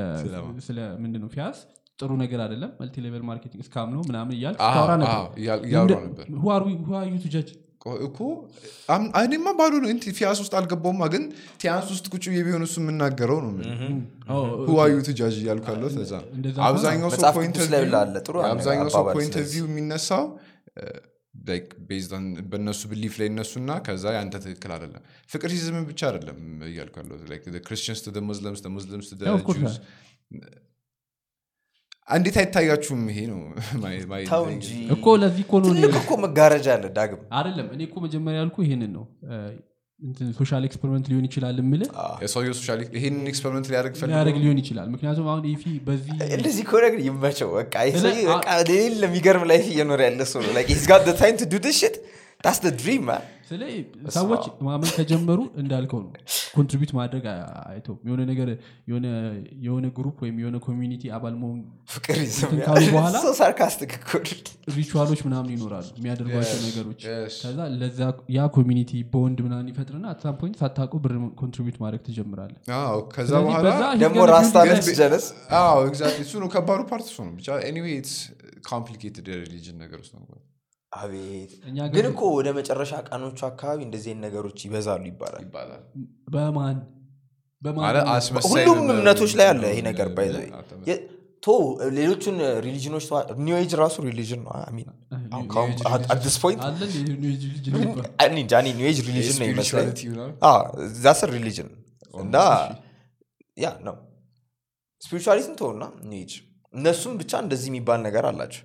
ምንድነው ፊያስ? ጥሩ ነገር አይደለም። መልቲ ሌቨል ማርኬቲንግ እስካም ነው ምናምን እያል ስታወራ ነበር እኮ እኔማ ባዶ ነው እንትን ፊያስ ውስጥ አልገባውማ ግን ቲያንስ ውስጥ ቁጭ ብዬ ቢሆን እሱ የምናገረው ነው ሁዋዩ ትጃጅ እያልኩ ያለሁት ለዛ አብዛኛው ሰው መጽሐፍ ፖይንት ቅዱስ ላይ ላለ ጥሩ አብዛኛው ሰው አባባል ፖይንት ስለዚህ። ቪው የሚነሳው በእነሱ ብሊፍ ላይ እነሱና ከዛ ያንተ ትክክል አይደለም። ፍቅር ሲዝምን ብቻ አይደለም እያልኩ ያለሁት ክርስቲያንስ ቱ ሙስሊምስ ሙስሊምስ እንዴት አይታያችሁም? ይሄ ነው እኮ ለዚህ እኮ ነው እኔ- ትልቅ እኮ መጋረጃ አለ ዳግም። አይደለም እኔ እኮ መጀመሪያ ያልኩ ይሄንን ነው። social experiment ሊሆን ይችላል የምልህ social ይሄንን experiment ሊያደርግ ሊሆን ይችላል። ምክንያቱም አሁን iffy በዚህ እንደዚህ ከሆነ ግን ይመቸው። በቃ የሚገርም life እየኖረ ያለ ሰው ነው። Like, he's ስለ ሰዎች ማመን ከጀመሩ እንዳልከው ነው። contribute ማድረግ አ- አይተውም። የሆነ ነገር የሆነ group ወይም የሆነ community አባል መሆን ፍቅር እንትን ካሉ በኋላ ነው። ሪቹዋሎች ምናምን ይኖራሉ የሚያደርጓቸው ነገሮች. ከዛ ለዛ ያ ኮሚኒቲ በወንድ ምናምን ይፈጥርና አትሳም ፖይንት ሳታውቁ ብር ኮንትሪቢዩት ማድረግ ትጀምራለ ከዛ ስለዚህ በኋላ በዛ ደግሞ he's gonna ራስታ build ነች that- ጀለስ አዎ ኤግዛክትሊ እሱ ነው። ከባዱ ፓርት ነው። ብቻ ኤኒዌይ ኮምፕሊኬትድ የሪሊጅን ነገር ውስጥ ነው አቤት! ግን እኮ ወደ መጨረሻ ቀኖቹ አካባቢ እንደዚህ ነገሮች ይበዛሉ ይባላል። ይባላል። በማን? ሁሉም እምነቶች ላይ አለ ይሄ ነገር እ- ባይ እ- አተመ- የ- ቶ ሌሎቹን ሪሊጅኖች ኒው ኤጅ ራሱ ሪሊጅን ነው። New አት ዲስ ፖይንት አለ? ኒው ኤጅ religion የሚባል? እኔ እንጃ እኔ ኒው ኤጅ ሪሊጅን ነው? ዛስ ሪሊጅን እና ያ ነው። ስፒሪቹዋሊቲን ተውና ኒው ኤጅ እነሱም ብቻ እንደዚህ የሚባል ነገር አላቸው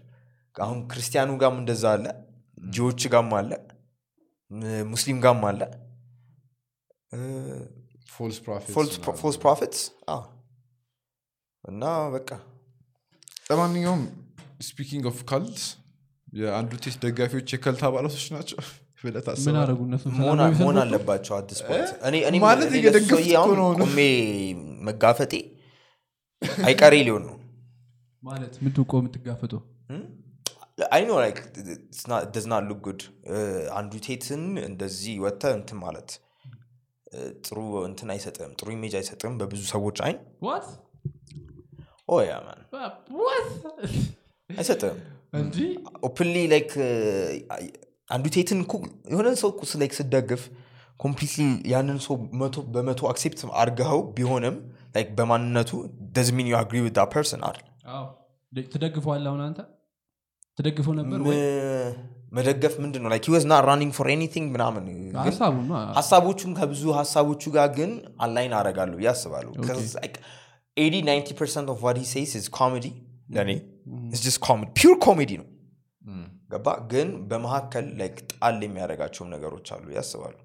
አሁን ክርስቲያኑ ጋም እንደዛ አለ ጂዎች ጋም አለ ሙስሊም ጋም አለ። false prophets false prophets እና በቃ ለማንኛውም speaking of cult የ Andrew Tate ደጋፊዎች የ cult አባላቶች ናቸው። መሆን? አለባቸው አዲስ ማለት መጋፈጤ አይቀሬ ሊሆን ነው። ማለት ምንድን ቆ የምትጋፈጠው I know like does not look good Andrew Tate ን እንደዚህ ወጥተ እንትን ማለት እ፣ ጥሩ እንትን አይሰጥም ጥሩ image አይሰጥም በብዙ ሰዎች አይን? What? oh yeah man What? አይሰጥም። እንጂ openly like Andrew Tate ን የሆነ ሰው like ስደግፍ completely ያንን ሰው መቶ በመቶ accept አርገኸው ቢሆንም like በማንነቱ does mean you agree with person አይደል? ትደግፈዋለህ አሁን አንተ ትደግፈው ነበር ወይ? ም- መደገፍ ምንድን ነው like he was not running for anything ምናምን ግን ሀሳቡ ነው። ሀሳቦቹን ከብዙ ሀሳቦቹ ጋር ግን align አረጋለሁ ብዬ አስባለሁ። eighty ninety percent of what says is comedy ለእኔ it's comedy pure comedy ነው። እም። ገባ? ግን በመካከል like ጣል የሚያደርጋቸውም ነገሮች አሉ ያስባሉ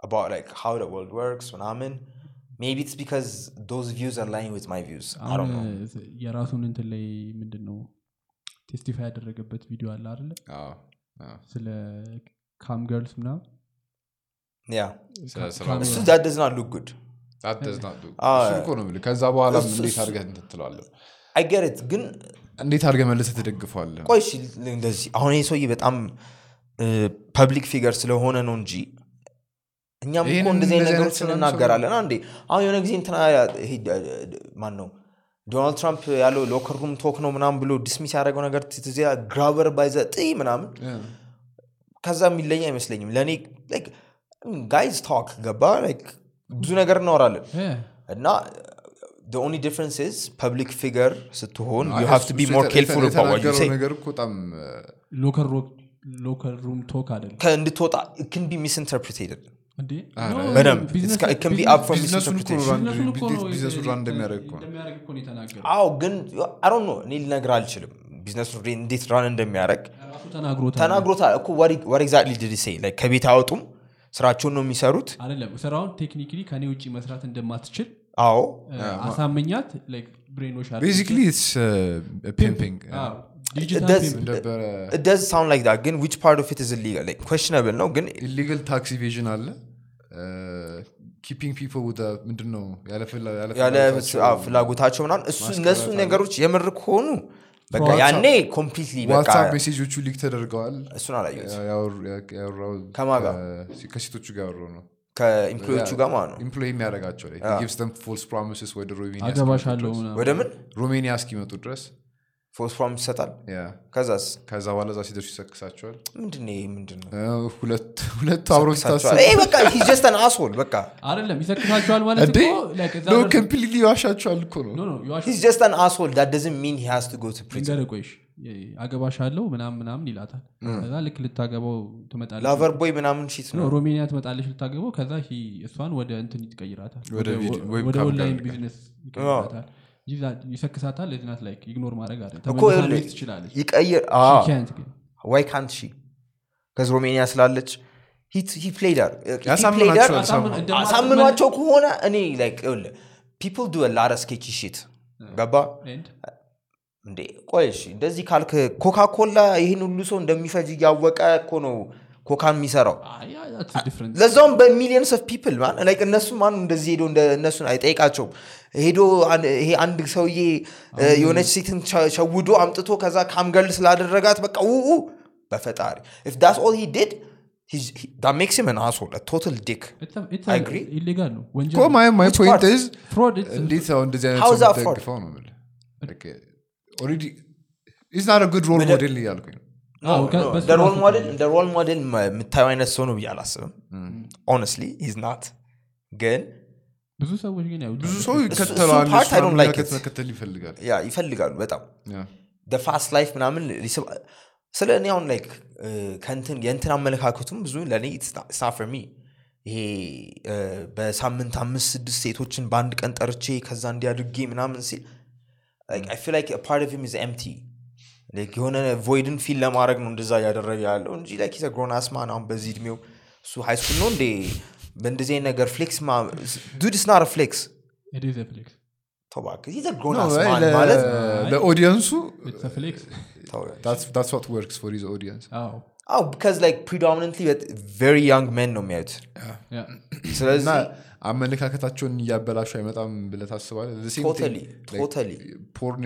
about like how the world works ምናምን maybe it's because those views are aligning with my views I don't know. አሁን የራሱን እንትን ላይ ምንድን ነው testify ያደረገበት ቪዲዮ አለ አዎ። ስለ cam girls cam- እሱ ነው የምልህ። ከዛ በኋላ እንዴት? I get it ግን እንዴት አድርገህ መልሰህ ትደግፈዋለህ? ቆይ እንደዚህ አሁን ይህ ሰውዬ በጣም public figure ስለሆነ ነው እንጂ እኛም እኮ እንደዚህ ነገሮች እንናገራለን አንዴ አሁን የሆነ ጊዜ ማን ነው ዶናልድ ትራምፕ ያለው locker room talk ነው ምናምን ብሎ dismiss ያደረገው ነገር ትዚያ grab her by the pussy ምናምን ከዛ የሚለኝ አይመስለኝም። ለእኔ guys talk ገባ? like ብዙ ነገር እናወራለን። እና the only difference is public figure ስትሆን locker room talk አይደለም። ከእንድትወጣ it can be business- business- ነው ግን no እኔ ልነግር አልችልም። ቢዝነሱ እንዴት run እንደሚያደርግ ራሱ ተናግሮታል። እኮ። what exactly did say ከቤት አያወጡም? ስራቸውን ነው የሚሰሩት? አይደለም ስራውን technically ከኔ ውጭ መስራት እንደማትችል አዎ። እ፣ አሳመኛት brainwash basically it's pimping Does sound like that ግን which part of it is illegal? Like questionable ነው ግን illegal tax evasion አለ? keeping people ምንድን ነው ያለ ፍላ- ያለ ያለ ፍላጎታቸው ምናምን እሱ እነሱ ነገሮች የምር ከሆኑ ያኔ completely በቃ WhatsApp message ኦቹ leak ተደርገዋል። እሱን አላየሁት ያወሩ- ያ- ያወራው ከማን ጋር? ከ- ከሴቶቹ ጋር ያወራው ነው። ከ employee ዮቹ ጋር ማለት ነው? employ የሚያደርጋቸው like. gives false promises ወደ ሮሜኒያ ወደ ምን? ሮሜኒያ እስኪመጡ ድረስ false promise ይሰጣል። ያ ከዛስ? ከዛ በኋላ እዛ ሲደርሱ ይሰክሳቸዋል። ምንድን ነው ይሄ ምንድን ነው እ፣ ሁለት ሁለቱ አብረው ሲታሰሩ ይሄ በቃ he's just an asshole በቃ። አይደለም ይሰክሳቸዋል ማለት completely ይዋሻቸዋል እኮ ነው። No, no, የዋሽ- he's just an asshole. That doesn't mean he has to go to prison. ልንገርህ ቆይሽ አገባሽ አለው ምናምን ምናምን ይላታል። ከዛ ልክ ልታገባው ትመጣለች። lover boy ምናምን shit ነው። ሮሜኒያ ትመጣለች ልታገበው ከዛ እሷን ወደ እንትን ይቀይራታል። ወደ ኦንላይን ቢዝነስ ይቀይራታል ይሰክሳታል ለዚናት ላይ ኢግኖር ማድረግ አለ እኮ ተመልሳ ይኸውልህ፣ መሄድ ትችላለች። ይቀይር She can't ግን። ዋይ ካንት ሺ ከዚ ሮሜኒያ ስላለች አሳምኗቸው ከሆነ እኔ ፒፕል ዱ ላረ ስኬች ሽት ገባ? And? እንዴ ቆይ እሺ እንደዚህ ካልክ ኮካኮላ ይህን ሁሉ ሰው እንደሚፈጅ እያወቀ እኮ ነው ኮካን የሚሰራው። አይ፣ አይ, that's a different- ለዛውም በሚሊየንስ ኦፍ ፒፕል እነሱ ማኑ እንደዚህ ሄዶ እንደ እነሱን አይጠይቃቸውም ሄዶ አን- ይሄ አንድ ሰውዬ እ, የሆነች ሴትን ሸ- ሸውዶ አምጥቶ ከዛ ካምገል ስላደረጋት በቃ ውኡ በፈጣሪ if that's all he did he's- he- that makes him an asshole a total dick it's a- it's a- I agree. illegal ነው ወንጀል እኮ ነው። my my Which point part? is Fraud, it's- እንዴት ሰው እንደዚህ አይነት How ሰው is that fraud? የምትደግፈው ነው የምልህ። Like, already is not a good role ምንም- model እያልኩኝ ነው አዎ፣ ከ- በሱ እንደ ሮል ራሱ ሞዴል እንደ ሮል ሞዴል የምታየው አይነት ሰው ነው ብዬ አላስብም ሆነስትሊ ሂዝ ናት ግን ብዙ ሰዎች ግን ያው ብዙ ሰው እሱ ይከተለዋል. መከተል ይፈልጋል። ያ ይፈልጋሉ በጣም. ፋስት ላይፍ ምናምን ስለ እኔ አሁን ላይክ ከንትን የእንትን አመለካከቱም ብዙ ለእኔ ስና ፍር ሚ ይሄ በሳምንት አምስት ስድስት ሴቶችን በአንድ ቀን ጠርቼ ከዛ እንዲያድርጌ ምናምን ሲል feel like part of him is empty የሆነ void ን fill ለማድረግ ነው እንደዛ እያደረገ ያለው እንጂ like the grown ass man አሁን በዚህ እድሜው። እሱ high school ነው እንዴ በእንደዚህ ነገር ፍሌክስ ዱድ ስናር ፍሌክስ ለኦዲየንሱ because like predominantly young ነው የሚያዩት. ስለዚህ አመለካከታቸውን እያበላሹ አይመጣም porn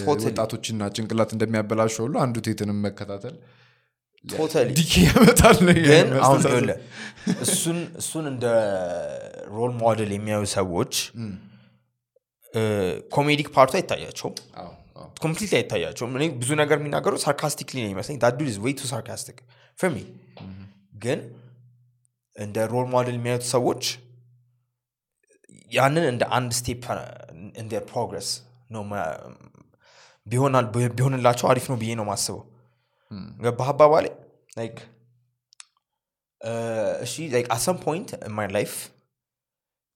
Totally. ወጣቶችና ጭንቅላት እንደሚያበላሸው ሁሉ አንድሩ ቴትንም መከታተል totally decay ያመጣል ነው ግን አሁን እሱን እሱን እንደ role model የሚያዩ ሰዎች comedic part ኡ አይታያቸውም completely አይታያቸውም እኔ ብዙ ነገር የሚናገሩ sarcastically ነው ይመስለኝ dude's way too sarcastic for me ግን እንደ role model የሚያዩት ሰዎች ያንን እንደ አንድ step እንደ progress ነው ቢሆንላቸው አሪፍ ነው ብዬ ነው ማስበው ገባህ አባባሌ like እሺ like at some point my life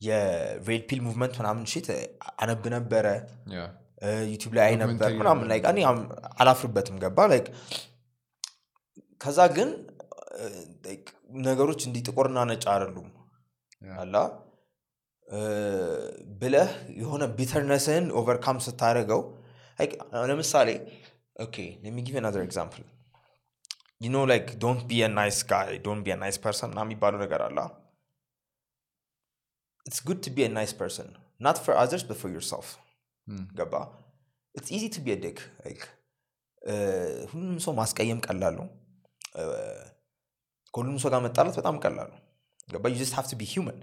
የ red pill movement ምናምን shit አነብ ነበረ. YouTube ላይ አይ ነበር ምናምን like እኔ አላፍርበትም ገባ like ከዛ ግን ነገሮች እንዲህ ጥቁርና ነጭ አይደሉም. አላ ብለህ የሆነ bitterness ህን overcome ስታደርገው like ለምሳሌ okay give another example you know like don't be nice guy don't be nice person ምናምን የሚባለው ነገር አለ? it's good to be nice person not for others but for yourself ገባ? it's easy to be dick ሁሉንም ሰው ማስቀየም እ፣ ከሁሉም ሰው ጋር መጣላት በጣም ነው። ገባ? you just have to be human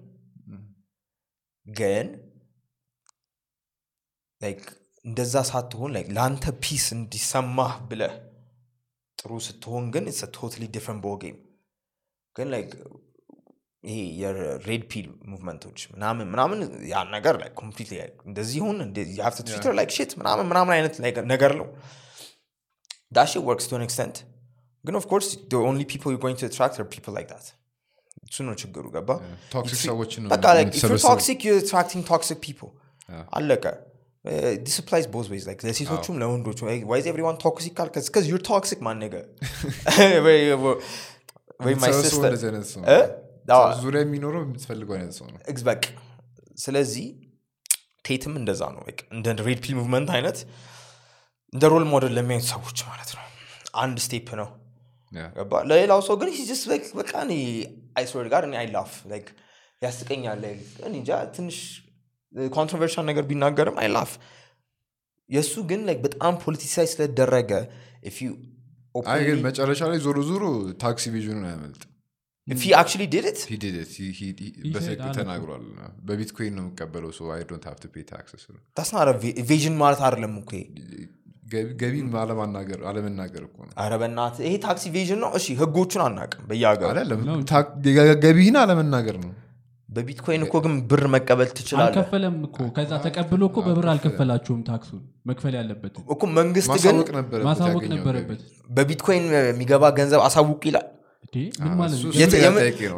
ግን like እንደዛ ሳትሆን like ለአንተ peace እንዲሰማህ ብለህ ጥሩ ስትሆን ግን it's totally different ball game ግን like ይሄ የ red pill movement ኦች ምናምን ምናምን ያን ነገር ላይ ኮምፕሊት እንደዚህ ሁን ሀፍተ ትዊተር ላይክ ሽት ምናምን ምናምን አይነት like ነገር ነው። ዳሽ ወርክስ ቱ ኤክስተንት ግን ኦፍ ኮርስ ኦንሊ ፒፕል ዩ ጎይንግ ቱ አትራክት አር ፒፕል ላይክ ዳት እሱ ነው ችግሩ ገባ ቶክሲክ ሰዎችን ነው በቃ like if you're የምትሰበስበው። toxic you're attracting toxic people. Yeah. አለቀ this applies both ways. Like ለሴቶቹም ለወንዶቹ why is everyone toxic? ካልክ because you're toxic man nigga. ወይ አዎ፣ ዙሪያ የሚኖረው የምትፈልገው አይነት ሰው ነው በቃ ስለዚህ Tate ም እንደዛ ነው በቃ እንደ red pill movement አይነት እንደ role model ለሚያዩት ሰዎች ማለት ነው አንድ step ነው ለሌላው ሰው ግን he's just like በቃ እኔ I swear to God እኔ I laugh like ያስቀኛል እንጃ ትንሽ controversial ነገር ቢናገርም I laugh የእሱ ግን በጣም politicize ስለተደረገ if you አይ ግን መጨረሻ ላይ ዞሮ ዞሮ tax evasion ኑን አያመልጥ if he actually did it? He did it. He- he- he- He በትክክል said, "አለ ተናግሯል በቢትኮይን ነው የምቀበለው ሰው I don't have to pay taxes that's not a va- evasion ማለት አይደለም እኮ ይሄ. ገቢ አለማናገር አለመናገር እኮ ነው። ኧረ በእናትህ ይሄ tax evasion ነው? እሺ ህጎቹን አናቅም ገ- ገቢህን አለመናገር ነው በቢትኮይን እኮ ግን ብር መቀበል ትችላለህ። አልከፈለም እኮ። ከዛ ተቀብሎ እኮ በብር አልከፈላችሁም ታክሱን መክፈል ያለበትን። እኮ መንግስት ግን ማሳወቅ ነበረበት በቢትኮይን የሚገባ ገንዘብ አሳውቅ ይላል።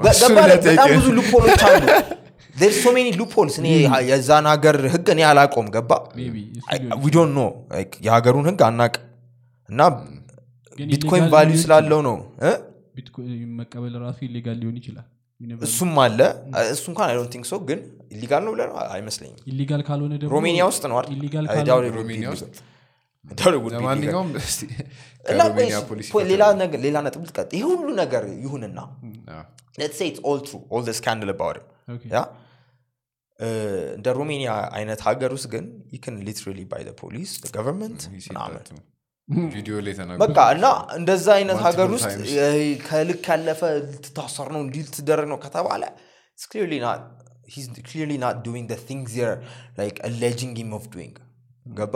በጣም ብዙ loophole ኦች አሉ። so many loopholes እኔ የዛን ሀገር ህግ እኔ አላቅም ገባ maybe. እሱ ሊሆን we don't know የሀገሩን ህግ አናቅ እና ቢትኮይን value ስላለው ነው። እ? ቢትኮይን መቀበል ራሱ illegal ሊሆን ይችላል እሱም አለ። እሱ እንኳን I don't think so ግን ኢሊጋል ነው ብለህ ነው? አይመስለኝም። ኢሊጋል ካልሆነ ደግሞ ሮሜኒያ ውስጥ ነው ፖሊስ ሌላ ነጥብ ልጥቀጥ ይህ ሁሉ ነገር ይሁንና let's say it's all true all the scandal about it. Okay. ያ? እ፣ እንደ ሮሜኒያ አይነት ሀገር ውስጥ ግን you can literally by the police the government ምናምን ቪዲዮ ላይ በቃ እና እንደዛ አይነት ሀገር ውስጥ ከልክ ያለፈ ልትታሰር ነው እንዲህ ልትደረግ ነው ከተባለ doing the things they're like alleging him of doing. ገባ?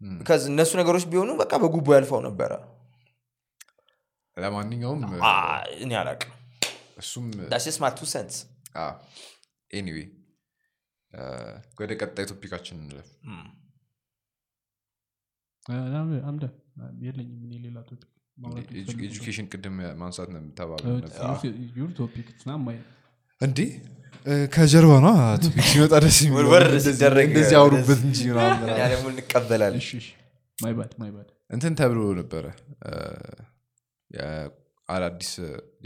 Because እነሱ ነገሮች ቢሆኑ በቃ በጉቦ ያልፈው ነበረ። ለማንኛውም እኔ አላቅም እሱም cents. ኤኒዌይ ወደ ቀጣይ ቶፒካችን እንለፍ አምደ የለኝም እኔ ሌላ topic? education ቅድም ማንሳት ነው Uh, it's not mine. እንዴ? ከጀርባ ነው? topic ሲመጣ ደስ እንደዚህ አውሩበት እንጂ ምናምን እኛ ምናምን። ደግሞ እንቀበላለን። እሺ እሺ። my bad my bad እንትን ተብሎ ነበረ። አዳዲስ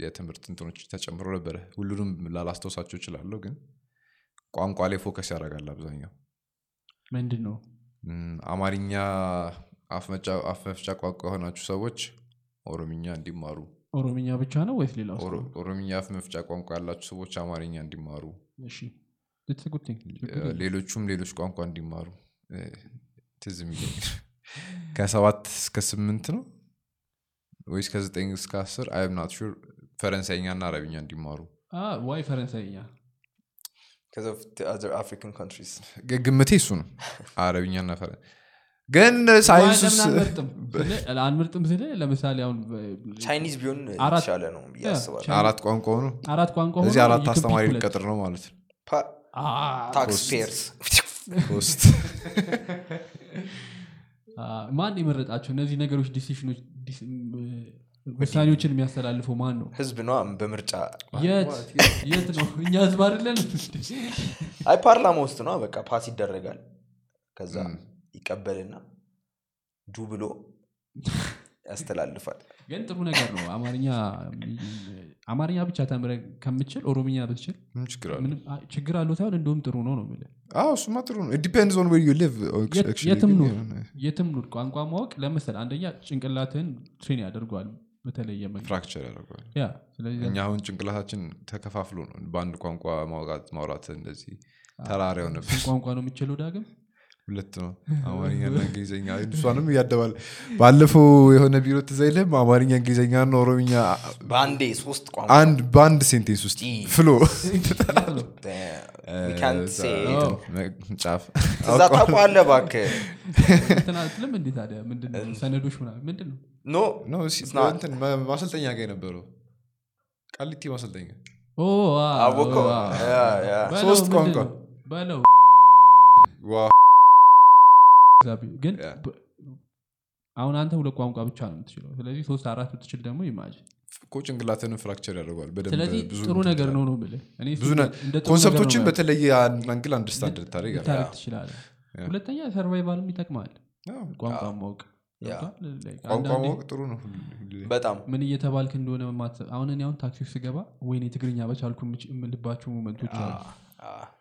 የትምህርት እንትኖች ተጨምሮ ነበረ። ሁሉንም ላላስታውሳቸው እችላለሁ ግን ቋንቋ ላይ focus ያደርጋል አብዛኛው። ምንድን ነው አማርኛ አፍ መፍቻ ቋንቋ የሆናችሁ ሰዎች ኦሮምኛ እንዲማሩ። ኦሮምኛ ብቻ ነው ወይስ ሌላ? ኦሮምኛ አፍ መፍቻ ቋንቋ ያላችሁ ሰዎች አማርኛ እንዲማሩ. ሌሎቹም ሌሎች ቋንቋ እንዲማሩ። ትዝ የሚለኝ ከሰባት እስከ ስምንት ነው? ወይስ ከዘጠኝ እስከ አስር? I'm not sure ፈረንሳይኛ እና አረብኛ እንዲማሩ። Ah, why ፈረንሳይኛ ግምቴ እሱ ነው። አረብኛ እና ግን ሳይንስ አንመርጥም ስል ለምሳሌ አሁን Chinese ቢሆን አራት- የተሻለ ነው አራት ቋንቋ ሆኑ አራት ቋንቋ እዚህ ሆኖ አራት አስተማሪ ሊቀጥር ነው ማለት ነው። tax payers ማን የመረጣቸው እነዚህ ነገሮች decision ኦች ውሳኔዎችን የሚያስተላልፈው ማን ነው ህዝብ ነው በምርጫ የት? የት ነው? እኛ ህዝብ አይደለን አይ ፓርላማ ውስጥ ነው። በቃ pass ይደረጋል። ከዛ ይቀበልና do ብሎ ያስተላልፋል። ግን ጥሩ ነገር ነው። አማርኛ አማርኛ ብቻ ተምረ ከምችል ኦሮምኛ ብትችል ችግር አለው? ሳይሆን እንደውም ጥሩ ነው ነው የምልህ። አዎ እሱማ ጥሩ ነው። depends on where you live የት- የትም ኑር የትም ኑር ቋንቋ ማወቅ ለምሳሌ አንደኛ ጭንቅላትህን train ያደርገዋል በተለየ fracture ያደርገዋል። እኛ አሁን ጭንቅላታችን ተከፋፍሎ ነው። በአንድ ቋንቋ ማውራት እንደዚህ ተራራ የሆነብን። ስንት ቋንቋ ነው የምችለው ዳግም ሁለት ነው አማርኛና እንግሊዝኛ እሷንም እያደባል ባለፈው የሆነ ቢሮ ትዝ አይልህም አማርኛ እንግሊዝኛ ና ኦሮምኛ በአንዴ ሶስት ቋንቋ አንድ በአንድ sentence ውስጥ. flow. Oh. ጫፍ እዛ ታውቀዋለህ እባክህ እንትን አትልም እንዴ ታዲያ ምንድን ነው ሰነዶች ምናምን ምንድን ነው no no ሲ- It's not. እንትን ማ- ማሰልጠኛ ጋር የነበረው ቃሊቲ ማሰልጠኛ ሶስት ቋንቋ።? በለው ዋ ግን አሁን አንተ ሁለት ቋንቋ ብቻ ነው የምትችለው። ስለዚህ ሶስት አራት ብትችል ደግሞ imagine እኮ ጭንቅላትንም fracture ያደርገዋል ስለዚህ ጥሩ ነገር ነው ነው ብልህ እኔ ብዙ እሱ ነ- እንደ ጥሩ concept ኦችን ነገር ነው በተለየ angle ትችላለህ። yeah። ሁለተኛ survival ም ይጠቅማል። ቋንቋ ማወቅ ቋንቋ ማወቅ ጥሩ ነው በጣም ምን እየተባልክ እንደሆነ አሁን እኔ አሁን ታክሲ ስገባ ወይኔ ትግርኛ በቻልኩ የምልባቸው moment ኦች አሉ።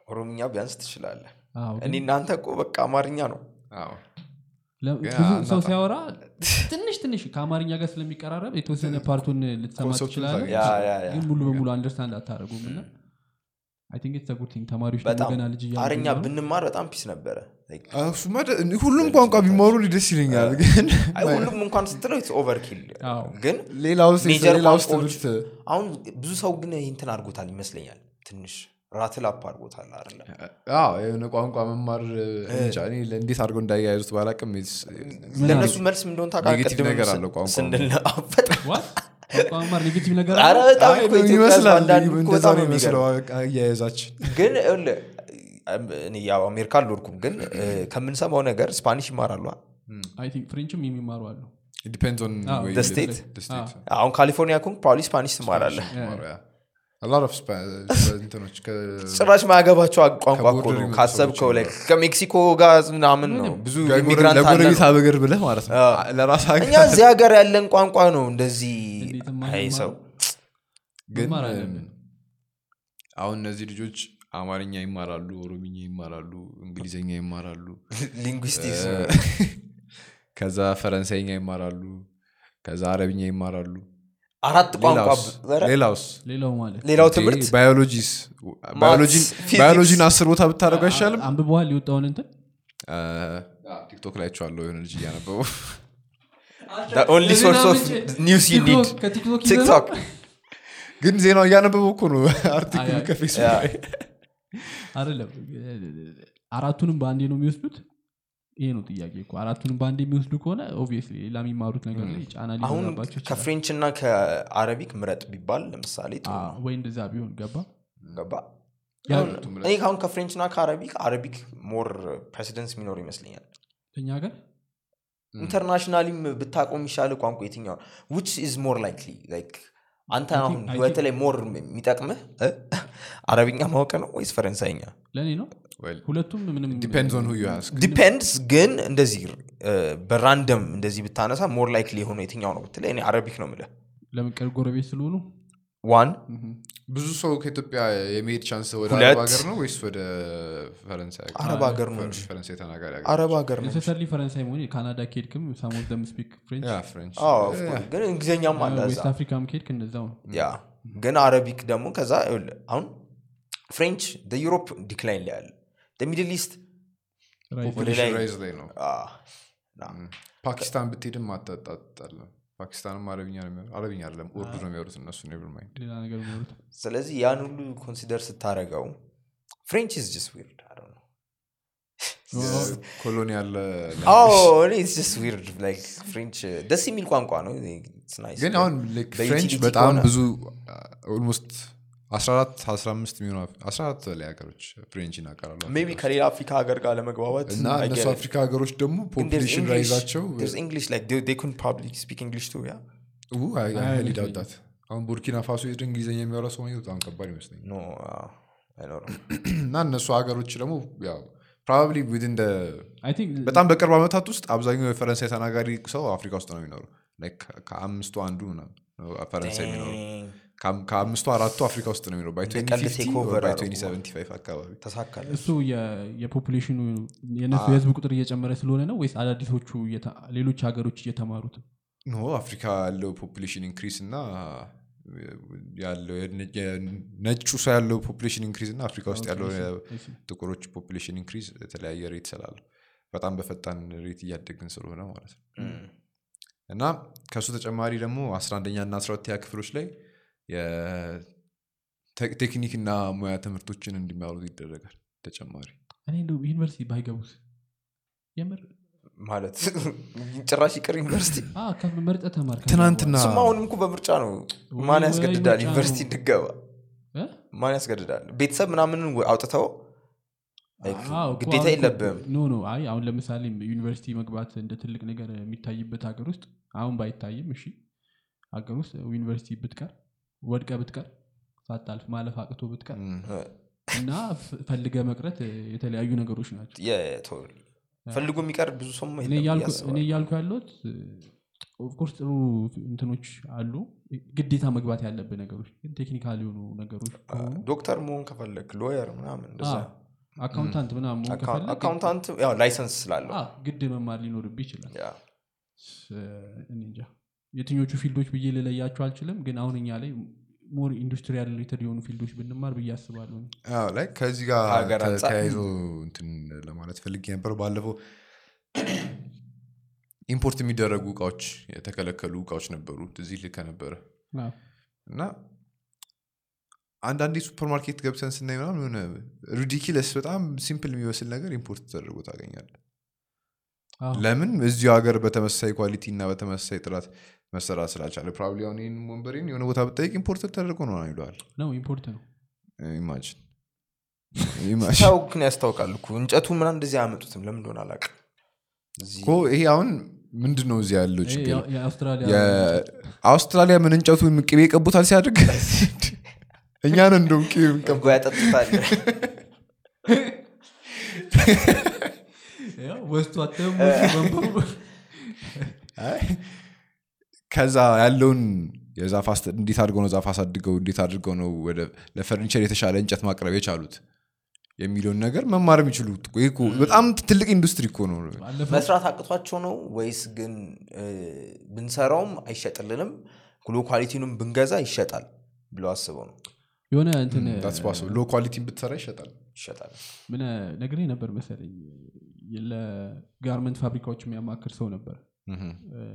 ኦሮምኛ ቢያንስ ትችላለህ። አዎ፣ እኔ እናንተ እኮ በቃ አማርኛ ነው ብዙ ሰው ሲያወራ ትንሽ ትንሽ ከአማርኛ ጋር ስለሚቀራረብ የተወሰነ part ኡን ልትሰማ yeah ግን ሙሉ በሙሉ understand አታደረጉም እና ተማሪዎች ገና ልጅ አረኛ ብንማር በጣም peace ነበረ። ሁሉም ቋንቋ ቢማሩ ደስ ይለኛል ግን አይ ሁሉም እንኳን ስትለው it's overkill አዎ። ግን ሌላ ውስጥ አሁን ብዙ ሰው ግን ይህንትን አድርጎታል ይመስለኛል ትንሽ ራትላፕ አድርጎታል አለ አዎ፣ የሆነ ቋንቋ መማር እንጃ፣ እኔ እንዴት አድርገው እንዳያያዙት ባላቅም ለእነሱ መልስ ምን እንደሆነ ታውቃለህ? negative ቅድምም ነገር ስን- አለው ቋንቋ። ስንል በጣም What? ቋንቋ መማር negative ነገር ኧረ አለ? በጣም አይ፣ እኮ ኢትዮጵያ ይመስላል አንዳንድ እኮ እንደዛ በጣም ነው ነው የሚመስለው የሚገርመው። አያያዛችን። ግን ይኸውልህ፣ እኔ ያው አሜሪካ አልኖርኩም ግን ከምንሰማው ነገር Spanish ይማራሉ። French ም የሚማሩ አሉ። አሁን ካሊፎርኒያ ከሆንክ probably Spanish ትማራለህ ከ- ጭራሽ ማያገባቸው ቋንቋ እኮ ነው ካሰብከው ላይ ከሜክሲኮ ጋር ምናምን ነው ብዙ immigrant አለ። ለጎረቤት ነው። ሀገር ብለህ ማለት ነው። ለራስ እኛ እዚህ ሀገር ያለን ቋንቋ ነው እንደዚህ አይ ሰው ግን አሁን እነዚህ ልጆች አማርኛ ይማራሉ ኦሮምኛ ይማራሉ እንግሊዝኛ ይማራሉ linguistics ከዛ ፈረንሳይኛ ይማራሉ ከዛ አረብኛ ይማራሉ አራት ቋንቋ ሌላው ማለት ሌላው ትምህርት? ባዮሎጂስ? ባዮሎጂን- አስር ቦታ ብታደርጉ አይሻልም? አንብበዋል የወጣውን እንትን? ቲክቶክ ላይ አይቻቸዋለሁ የሆነ ልጅ እያነበቡ ቲክቶክ- ግን ዜናው እያነበቡ እኮ ነው article ኡ ከፌስቡክ ላይ። አይደለም። አራቱንም በአንዴ ነው የሚወስዱት ይሄ ነው ጥያቄ እኮ። አራቱንም በአንዴ የሚወስዱ ከሆነ obviously ሌላ የሚማሩት ነገር ላይ ጫና ሊኖራባቸው ከ French እና ከ Arabic ምረጥ ቢባል ለምሳሌ ወይ እንደዛ ቢሆን ገባ? ገባ? እኔ ካሁን ከ French እና ከ Arabic Arabic more precedence የሚኖር ይመስለኛል። እኛ ሀገር? internationally ም ብታቆም የሚሻል ቋንቋ የትኛው which is more likely like አንተ አሁን ህይወት ላይ more የሚጠቅምህ? አረብኛ ማወቅ ነው ወይስ ፈረንሳይኛ? ለእኔ ነው ሁለቱም ምንም depends ግን እንደዚህ እ፣ በ random እንደዚህ ብታነሳ more likely የሆነ የትኛው ነው ብትለኝ እኔ Arabic ነው ለምን ቅርብ ጎረቤት ስለሆኑ? one ብዙ ሰው ከኢትዮጵያ የመሄድ chance ወደ አረብ ሀገር ነው ወይስ ወደ ፈረንሳይ? አረብ ሀገር ነው ፈረንሳይ ተናጋሪ አረብ ሀገር ነው necessarily ፈረንሳይ መሆን ካናዳ ከሄድክም some of them speak French ግን እንግሊዝኛም አለ West Africa ም ከሄድክ እንደዛው ነው። ያ ግን Arabic ደግሞ ከዛ ይኸውልህ፣ አሁን French Europe decline ላይ ያለ Middle East ላይ rise ላይ ነው. አዎ፣ ና። ፓኪስታን ብትሄድም አታጣጣለም። ፓኪስታንም አረብኛ አረብኛ አይደለም ኡርዱ ነው የሚያወሩት እነሱ never mind ስለዚህ ያን ሁሉ consider ስታደረገው French is just weird colonial weird French ደስ የሚል ቋንቋ ነው It's nice. ግን አሁን like French በጣም ብዙ almost 14 15 የሚሆኑ 14 በላይ ሀገሮች ፍሬንች ይናገራሉ ሜቢ ከሌላ አፍሪካ ሀገር ጋር ለመግባባት እና እነሱ. አፍሪካ ሀገሮች ደግሞ ፖፑሌሽን English- ራይዛቸው there's English, like, they- they couldn't probably speak English too, yeah? ሊዳውጣት አሁን ቡርኪና ፋሶ ሄድ እንግሊዝኛ የሚያወራ ሰው ማግኘት በጣም ከባድ ይመስለኛል። No, uh, እና እነሱ ሀገሮች ደግሞ ያው ፕሮባብሊ ቲንክ በጣም በቅርብ ዓመታት ውስጥ አብዛኛው የፈረንሳይ ተናጋሪ ሰው አፍሪካ ውስጥ ነው የሚኖሩ ከአምስቱ አንዱ ፈረንሳይ የሚኖሩ ከአምስቱ አራቱ አፍሪካ ውስጥ ነው የሚኖሩ by እንደ ቀልድ 2050 take or over by አደረጉ። 2075 አካባቢ ተሳካለ እሱ የ population ኡ የህዝብ ቁጥር እየጨመረ ስለሆነ ነው ወይስ አዳዲሶቹ እየተ- ሌሎች ሀገሮች እየተማሩት no አፍሪካ ያለው population increase እና ያለው የነጩ ሰው ያለው population increase እና አፍሪካ ውስጥ ያለው ጥቁሮች population increase የተለያየ rate ስላለው በጣም በፈጣን rate እያደግን ስለሆነ ማለት ነው። እና ከእሱ ተጨማሪ ደግሞ 11ኛ እና 12ኛ ክፍሎች ላይ የቴክኒክ እና ሙያ ትምህርቶችን እንዲማሩ ይደረጋል ተጨማሪ። እኔ እንደው ዩኒቨርሲቲ ባይገቡስ? የምር? ማለት ጭራሽ ይቅር ዩኒቨርሲቲ። አ፣ ከመርጠህ ተማር ትናንትና ስማ አሁንም እኮ በምርጫ ነው። ማን ያስገድዳል ዩኒቨርሲቲ እንድገባ? እ? ማን ያስገድዳል? ቤተሰብ ምናምንን አውጥተው? like አዎ እኮ ግዴታ የለብህም። no no አይ አሁን ለምሳሌ ዩኒቨርሲቲ መግባት እንደ ትልቅ ነገር የሚታይበት ሀገር ውስጥ አሁን ባይታይም እሺ። ሀገር ውስጥ ዩኒቨርሲቲ ብትቀር ወድቀ ብትቀር ሳታልፍ ማለፍ አቅቶ ብትቀር እና ፈልገ መቅረት የተለያዩ ነገሮች ናቸው. ፈልጎ የሚቀር ብዙ ሰው እኔ እያልኩ- ያለሁት of course ጥሩ እንትኖች አሉ። ግዴታ መግባት ያለብህ ነገሮች ግን technical የሆኑ ነገሮች ዶክተር መሆን ከፈለግ lawyer ምናምን accountant ምናምን accountant license ስላለው ግድ መማር ሊኖርብህ ይችላል። እንጃ የትኞቹ field ኦች ብዬ ልለያቸው አልችልም ግን አሁን እኛ ላይ more industrial related የሆኑ field ኦች ብንማር ብዬ አስባለሁ። አዎ፣ ላይ ከዚህ ጋር ተያይዞ እንትን ለማለት ፈልጌ ነበር ባለፈው import የሚደረጉ እቃዎች የተከለከሉ እቃዎች ነበሩ እዚህ ልከ ነበረ አዎ። እና አንዳንዴ ሱፐርማርኬት ገብተን ስናይ ምናምን የሆነ ridiculous በጣም simple የሚመስል ነገር import ተደርጎ ታገኛለ ለምን? እዚሁ ሀገር በተመሳሳይ quality እና በተመሳሳይ ጥራት መሰራት ስላልቻለ probably አሁን ይህን ወንበሬን የሆነ ቦታ ብጠይቅ import ተደርጎ ነው ይለዋል። ነው import ነው። imagine ሰው ግን ያስታውቃል እኮ እንጨቱ ምና እንደዚህ አያመጡትም። ለምን እንደሆነ እኮ ይሄ አሁን ምንድን ነው እዚህ ያለው ችግር? የአውስትራሊያ ምን እንጨቱ ቅቤ ይቀቡታል ሲያድግ? እኛን እንደውም እርጎ ያጠጡታል። ያው ከዛ ያለውን የዛፍ እንዴት አድርገው ነው ዛፍ አሳድገው እንዴት አድርገው ነው ወደ ለፈርኒቸር የተሻለ እንጨት ማቅረብ የቻሉት? የሚለውን ነገር መማር የሚችሉት እኮ። ይህ እኮ በጣም ትልቅ ኢንዱስትሪ እኮ ነው። ባለፈው መስራት አቅቷቸው ነው ወይስ ግን ብንሰራውም አይሸጥልንም? low quality ንም ብንገዛ ይሸጣል ብለው አስበው ነው። የሆነ እንትን low quality ን ብትሰራ ይሸጣል። ይሸጣል። ምን ነግሬ ነበር መሰለኝ ለ garment ፋብሪካዎች የሚያማክር ሰው ነበር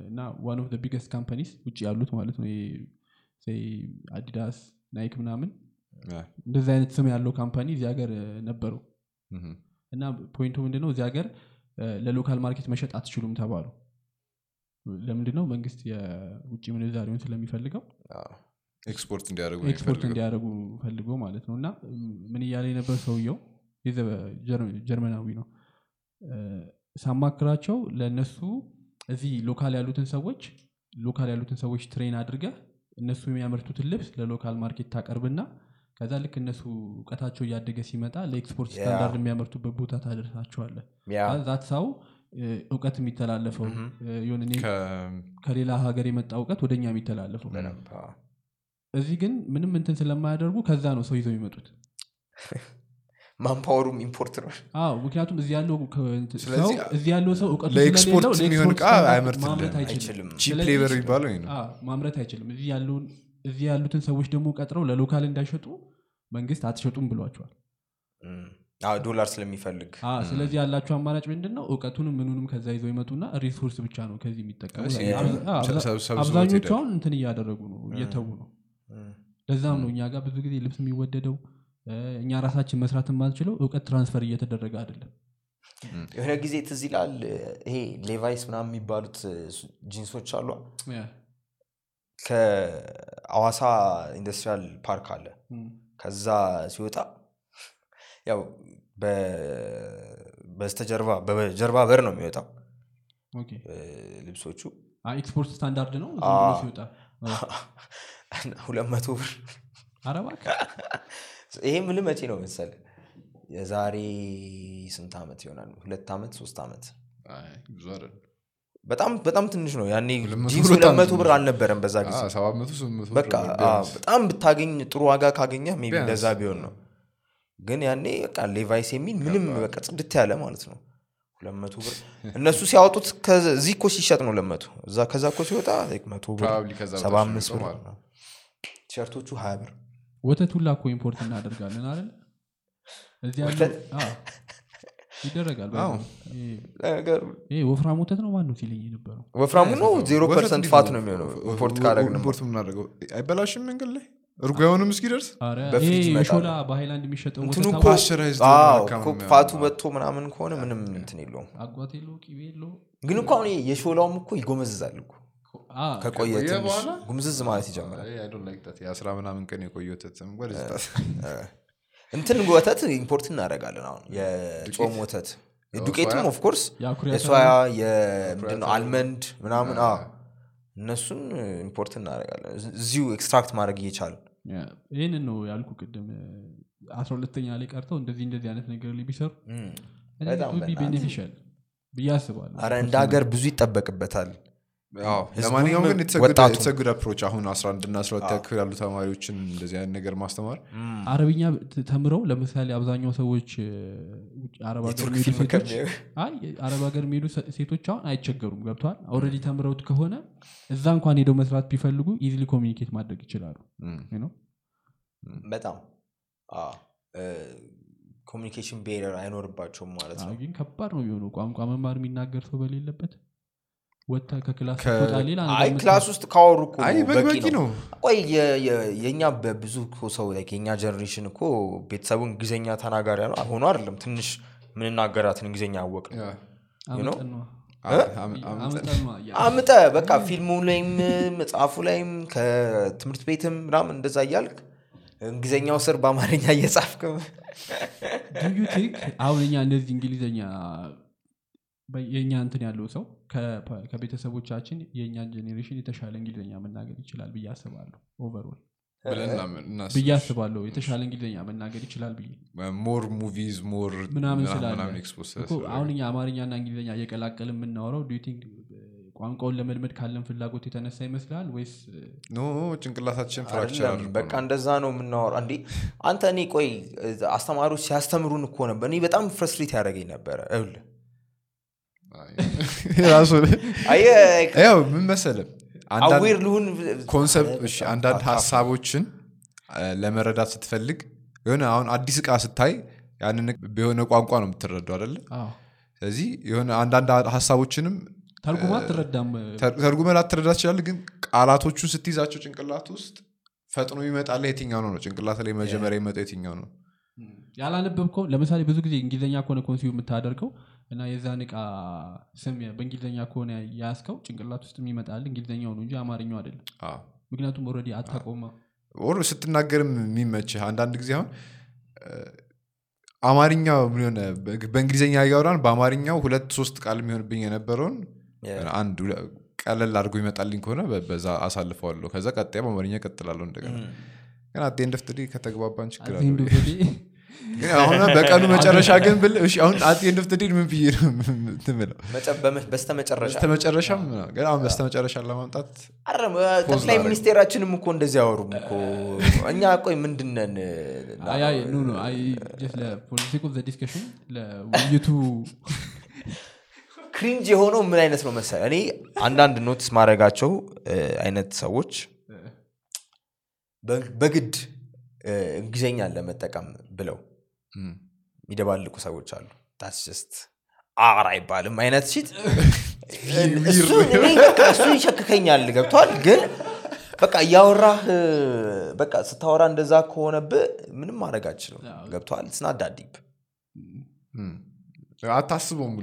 እና one of biggest companies ውጭ ያሉት ማለት ነው አዲዳስ ናይክ ምናምን እንደዚህ አይነት ስም ያለው company እዚህ ሀገር እ፣ ነበሩ. ምሁም። እና point ኡ ምንድነው? እዚህ ሀገር እ፣ ለ local market መሸጥ አትችሉም ተባሉ። ለምንድን ነው መንግስት የውጭ ምንዛሬውን ስለሚፈልገው ኤክስፖርት እንዲያደርጉ ፈልጎ ማለት ነው። እና ምን እያለ የነበር ሰውየው ጀርመናዊ ነው። እ፣ ሳማክራቸው ለእነሱ እዚህ local ያሉትን ሰዎች local ያሉትን ሰዎች train አድርገህ እነሱ የሚያመርቱትን ልብስ ለ local market ታቀርብና ከዛ ልክ እነሱ እውቀታቸው እያደገ ሲመጣ ለ export standard የሚያመርቱበት ቦታ ታደርሳቸዋለ yeah that's how እውቀት የሚተላለፈው ከሌላ ሀገር የመጣ እውቀት ወደኛ የሚተላለፈው እዚህ ግን ምንም እንትን ስለማያደርጉ ከዛ ነው ሰው ይዘው የሚመጡት manpower ኡም import ነው ምክንያቱም እዚህ ያለው ሰው እዚህ ያለው ሰው እውቀቱ ለኤክስፖርት ስለሌለው የሚሆን ስታንዳርድ አያመርትልህም። ማምረት አይችልም። የሚባለው ማምረት እዚህ ያሉትን ሰዎች ደግሞ ቀጥረው ለ local እንዳይሸጡ መንግስት አትሸጡም ብሏቸዋል። ዶላር ስለሚፈልግ። ስለዚህ ያላቸው አማራጭ ምንድን ነው እውቀቱንም ምኑንም ከዛ ይዘው ይመጡና resource ብቻ ነው ከዚህ የሚጠቀሙ። አብዛኞቹ አሁን እንትን እያደረጉ ነው እየተዉ ነው። ለዛም ነው እኛ ጋር ብዙ ጊዜ ልብስ የሚወደደው እኛ ራሳችን መስራት የማንችለው እውቀት transfer እየተደረገ አይደለም። የሆነ ጊዜ ትዝ ይላል ይሄ ሌቫይስ ምናምን የሚባሉት ጂንሶች አሉ ከአዋሳ industrial park አለ። ከዛ ሲወጣ ያው በስተጀርባ በጀርባ በር ነው የሚወጣው። ልብሶቹ export standard ነው ሲወጣ? ሁለት መቶ ብር ይሄ ምን መቼ ነው መሰል የዛሬ ስንት ዓመት ይሆናል? ሁለት ዓመት ሶስት ዓመት በጣም በጣም ትንሽ ነው። ያኔ ጂንስ ብር ሁለት መቶ አልነበረም በዛ ጊዜ። በቃ በጣም ብታገኝ ጥሩ ዋጋ ካገኘ maybe ቢያንስ። እንደዛ ቢሆን ነው። ግን ያኔ በቃ ሌቫይስ የሚል ምንም በቃ ጽድት ያለ ማለት ነው። ሁለት መቶ ብር እነሱ ሲያወጡት ከዚ- እዚህ እኮ ሲሸጥ ነው ለመቶ እዛ ከዛ እኮ ሲወጣ መቶ ብር ሰባ አምስት ብር ነው። ቲሸርቶቹ ሀያ ብር ወተት ሁላ እኮ import እናደርጋለን አይደል? እዚህ ይደረጋል ወፍራም ወተት ነው ማነው ሲለኝ የነበረው? ወፍራሙ ነው? zero percent fat ነው? ነው የሚሆነው? import ወ- ካደረግን import የምናደርገው አይበላሽም መንገድ ላይ? እርጎ አይሆንም እስኪደርስ? ኧረ፣ በፍሪጅ ይሄ ይመጣል። የሾላ በሃይላንድ የሚሸጠው እንትኑ ወተት እኮ አባ- pasteurized አዎ፣ የሆነ እኮ አካባቢ fat ኡ ነው። መጥቶ ምናምን ከሆነ ምንም እንትን የለውም። አጓት የለው ቂቤ የለው ግን እኮ አሁን የሾላውም እኮ ይጎመዝዛል እኮ ከቆየ? ጉምዝዝ ማለት ይጀምራል። የአስራ ምናምን ቀን የቆየ ወተት? እንትን ወተት import እናደርጋለን አሁን። የጾም ወተት። ዱቄትም? of course የሶያ አተር የምንድን ነው? almond ምናምን እነሱን import እናደርጋለን። እዚሁ extract ማድረግ እየቻልን። yeah፣ ይህንን ነው ያልኩ ቅድም። አስራ ሁለተኛ ላይ ቀርተው እንደዚህ እንደዚህ አይነት ነገር ላይ ቢሰሩ beneficial ብዬ አስባለሁ። እንደ ሀገር ብዙ ይጠበቅበታል ለማንኛውም ግን yeah it's good approach አሁን 11 እና 12 ክፍል ያሉ ተማሪዎችን እንደዚህ አይነት ነገር ማስተማር አረብኛ ተምረው ለምሳሌ አብዛኛው ሰዎች አረብ ሀገር የሚሄዱ ሴቶች አሁን አይቸገሩም። ገብተዋል already ተምረውት ከሆነ እዛ እንኳን ሄደው መስራት ቢፈልጉ easily communicate ማድረግ ይችላሉ? በጣም communication barrier አይኖርባቸውም ማለት አዎ፣ ነው። ግን ከባድ ነው የሚሆነው። ቋንቋ መማር የሚናገር ሰው በሌለበት ወጥተህ ከ class ሌላ አይ class ውስጥ ካወሩ በቂ ነው ነው ቆይ የእኛ በብዙ እኮ ሰው like የእኛ generation እኮ ቤተሰቡ እንግሊዝኛ ተናጋሪ ነው ሆኖ አይደለም ትንሽ ምንናገራትን እንግሊዝኛ አወቅ yeah። you know? አምጠን ነዋ። አም- አም- አም- አምጠን ነዋ እያለ። አምጠ በቃ ፊልሙ ላይም መጽሐፉ ላይም ከትምህርት ቤትም ምናምን እንደዛ እያልክ እንግሊዝኛው ስር በአማርኛ እየጻፍክ Do you think አሁን እኛ እንደዚህ እንግሊዝኛ የእኛ እንትን ያለው ሰው ከቤተሰቦቻችን የእኛን generation የተሻለ እንግሊዝኛ መናገር ይችላል ብዬ አስባለሁ እናስብ። ብዬ አስባለሁ የተሻለ እንግሊዝኛ መናገር ይችላል ብዬ። more movies more ምናምን ስላለ ምናምን expose እኮ አሁን እኛ አማርኛና እንግሊዝኛ እየቀላቀል የምናወራው do you think ቋንቋውን ለመልመድ ካለን ፍላጎት የተነሳ ይመስላል ወይስ? no ጭንቅላታችን fracture በቃ እንደዛ ነው የምናወራ እንዴ አንተ እኔ ቆይ አስተማሪዎች ሲያስተምሩን እኮ ነበር። እኔ በጣም frustrate ያደረገኝ ነበረ ራሱ ያው ምን መሰለ አንዳንድ aware ልሁን concept እሺ አንዳንድ ሀሳቦችን ለመረዳት ስትፈልግ የሆነ አሁን አዲስ እቃ ስታይ ያንን በሆነ ቋንቋ ነው የምትረዳው አደለ አዎ፣ ስለዚህ የሆነ አንዳንድ ሀሳቦችንም ተርጉማ አትረዳም። ተርጉመ ላትረዳ ትችላለ ግን ቃላቶቹን ስትይዛቸው ጭንቅላት ውስጥ ፈጥኖ ይመጣለ የትኛው ነው? ነው ጭንቅላት ላይ መጀመሪያ ይመጣው የትኛው ነው? ያላነበብከው ለምሳሌ ብዙ ጊዜ እንግሊዝኛ ከሆነ ኮንሲው የምታደርገው እና የዛን እቃ ስም በእንግሊዝኛ ከሆነ ያስከው ጭንቅላት ውስጥ የሚመጣል እንግሊዝኛው ነው እንጂ አማርኛው አይደለም። አዎ። ምክንያቱም ኦልሬዲ አታቆማ ኦር ስትናገርም የሚመችህ አንዳንድ ጊዜ አሁን እ፣ አማርኛ ምን ሆነ በእንግሊዝኛ እያወራን በአማርኛው ሁለት ሶስት ቃል የሚሆንብኝ የነበረውን አንድ ቀለል አድርጎ ይመጣልኝ ከሆነ በ- በዛ አሳልፈዋለሁ። ከዛ ቀጣይ በአማርኛ ቀጥላለሁ እንደገና። ግን day ከተግባባን ችግር አሁን በቀኑ መጨረሻ ግን ብል እሺ አሁን at end of the day ምን ብዬ መጨረሻ በስተመጨረሻም ግን አሁን በስተመጨረሻ ለማምጣት ጠቅላይ ሚኒስቴራችንም እኮ እንደዚህ አወሩም እኮ። እኛ ቆይ ምንድነን? ለ politic of the discussion ለውይይቱ cringe የሆነው ምን አይነት ነው መሰለህ? እኔ አንዳንድ notice ማድረጋቸው አይነት ሰዎች በግድ እንግሊዝኛን ለመጠቀም ብለው የሚደባልቁ ሰዎች አሉ። that's just አር አይባልም አይነት shit እሱ ይሸክከኛል ገብቷል ግን በቃ እያወራህ በቃ ስታወራ እንደዛ ከሆነብህ ምንም ማድረግ አችልም ገብቷል ስናዳዲብ አታስበውም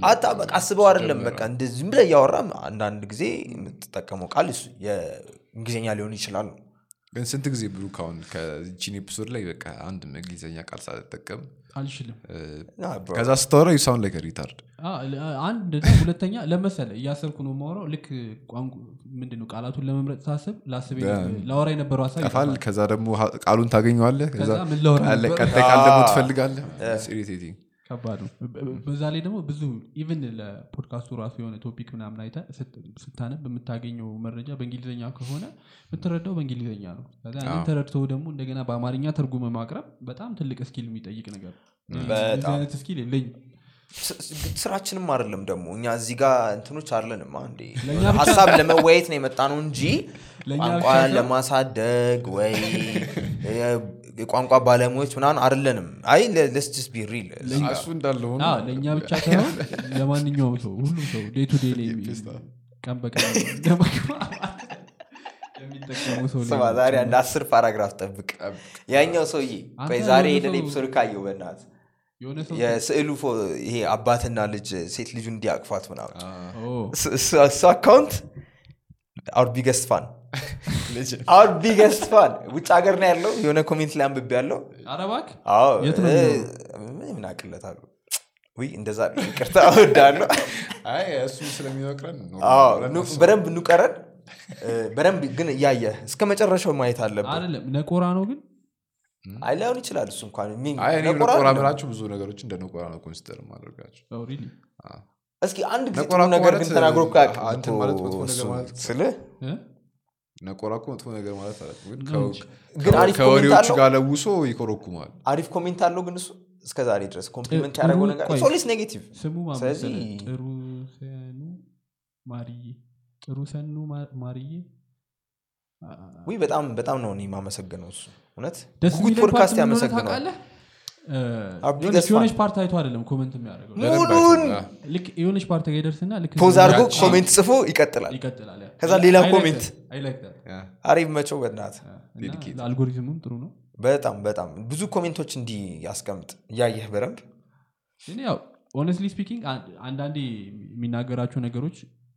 አስበው አይደለም። በቃ እንደ ዝም ብለህ እያወራ አንዳንድ ጊዜ የምትጠቀመው ቃል እሱ የእንግሊዝኛ ሊሆን ይችላል። ነው ግን ስንት ጊዜ ብሩክ አሁን ከቺን episode ላይ በቃ አንድ እንግሊዝኛ ቃል ሳልጠቀም። አልችልም። ከዛ ስታወራ you sound like retard። አንድ ሁለተኛ ለመሰለ እያሰብኩ ነው የማወራው። ልክ ቋንቋ ምንድነው ቃላቱን ለመምረጥ ሳስብ ላስብ ላወራ የነበረው ሀሳብ ከዛ ደግሞ ቃሉን ታገኘዋለህ? ቀጣይ ቃል ደግሞ ትፈልጋለህ? irritating ከባድ ነው። በዛ ላይ ደግሞ ብዙ even ለፖድካስቱ ራሱ የሆነ topic ምናምን አይተ ስታነብ የምታገኘው መረጃ በእንግሊዝኛ ከሆነ የምትረዳው በእንግሊዝኛ ነው። ከዛ ያንን አዎ። ተረድተው ደግሞ እንደገና በአማርኛ ተርጉመ ማቅረብ በጣም ትልቅ skill የሚጠይቅ ነገር አይነት skill የለኝም። ስ- ስ- ስራችንም አይደለም ደግሞ እኛ እዚህ ጋር እንትኖች አለንም አንዴ ለእኛ ብቻ- ሀሳብ ለመወያየት ነው የመጣ ነው እንጂ ለእኛ ቋንቋ ለማሳደግ ወይ የ- የቋንቋ ባለሙያዎች ምናምን አይደለንም። አይ let's be real እሱ እንዳለ ሆኖ አዎ፣ ለእኛ ብቻ ሳይሆን ለማንኛውም ሰው ሁሉም ሰው day to day ላይ ቀን በቀን ለመግባባት የሚጠቀሙ ሰው ስማ ላይ ዛሬ አንድ አስር paragraph ጠብቅ። ያኛው ሰውዬ ቆይ ዛሬ ሄደን ኤፒሶድ ካየው በናት የስዕሉ ይሄ አባትና ልጅ ሴት ልጁ እንዲያቅፏት ምናምን። እሱ- አካውንት አውር ቢገስት ፋን አውር ቢገስት ፋን ውጭ ሀገር ነው ያለው። የሆነ ኮሜንት ላይ አንብቤ ያለው የሚኖረው? ምን አቅለታሉ ውይ እንደዛ ኑ- እናስብ። በደንብ ኑቀረን እ፣ በደንብ ግን እያየ እስከ መጨረሻው ማየት አለብን ነቆራ ነው ግን? አይ ላይሆን ይችላል እሱ እንኳን ሚ- አይ እኔ ነቆራ ነቆራ አይደለም። ምላችሁ ብዙ ነገሮች እንደ ነቆራ ነው consider ማድረጋቸው Oh, really? እስኪ አንድ ጊዜ ነገር ግን ተናግሮ ስልህ? ነቆራ እኮ መጥፎ ነገር ማለት ከወሬዎቹ ጋር ለውሶ ይኮረኩማል። አሪፍ comment አለው ግን እሱ እስከ ዛሬ ድረስ compliment ያደረገው ነገር solely negative? ጥሩ ሰኑ ማርዬ ጥሩ ሰኑ ማርዬ ውይ በጣም በጣም ነው እኔ የማመሰግነው እሱ። እውነት? ጉጉት ፖድካስት ያመሰግነዋል የሆነች-. part አይቶ አይደለም comment የሚያደርገው። ሙሉን ልክ የሆነች part ጋር ይደርስና pause አድርጎ comment ጽፎ ይቀጥላል። ከዛ ሌላ I like comment። አሪፍ መቸው በናት. ለአልጎሪዝሙም ጥሩ ነው። በጣም በጣም ብዙ ኮሜንቶች እንዲህ ያስቀምጥ እያየህ በረንብ Honestly speaking አንዳንዴ የሚናገራቸው ነገሮች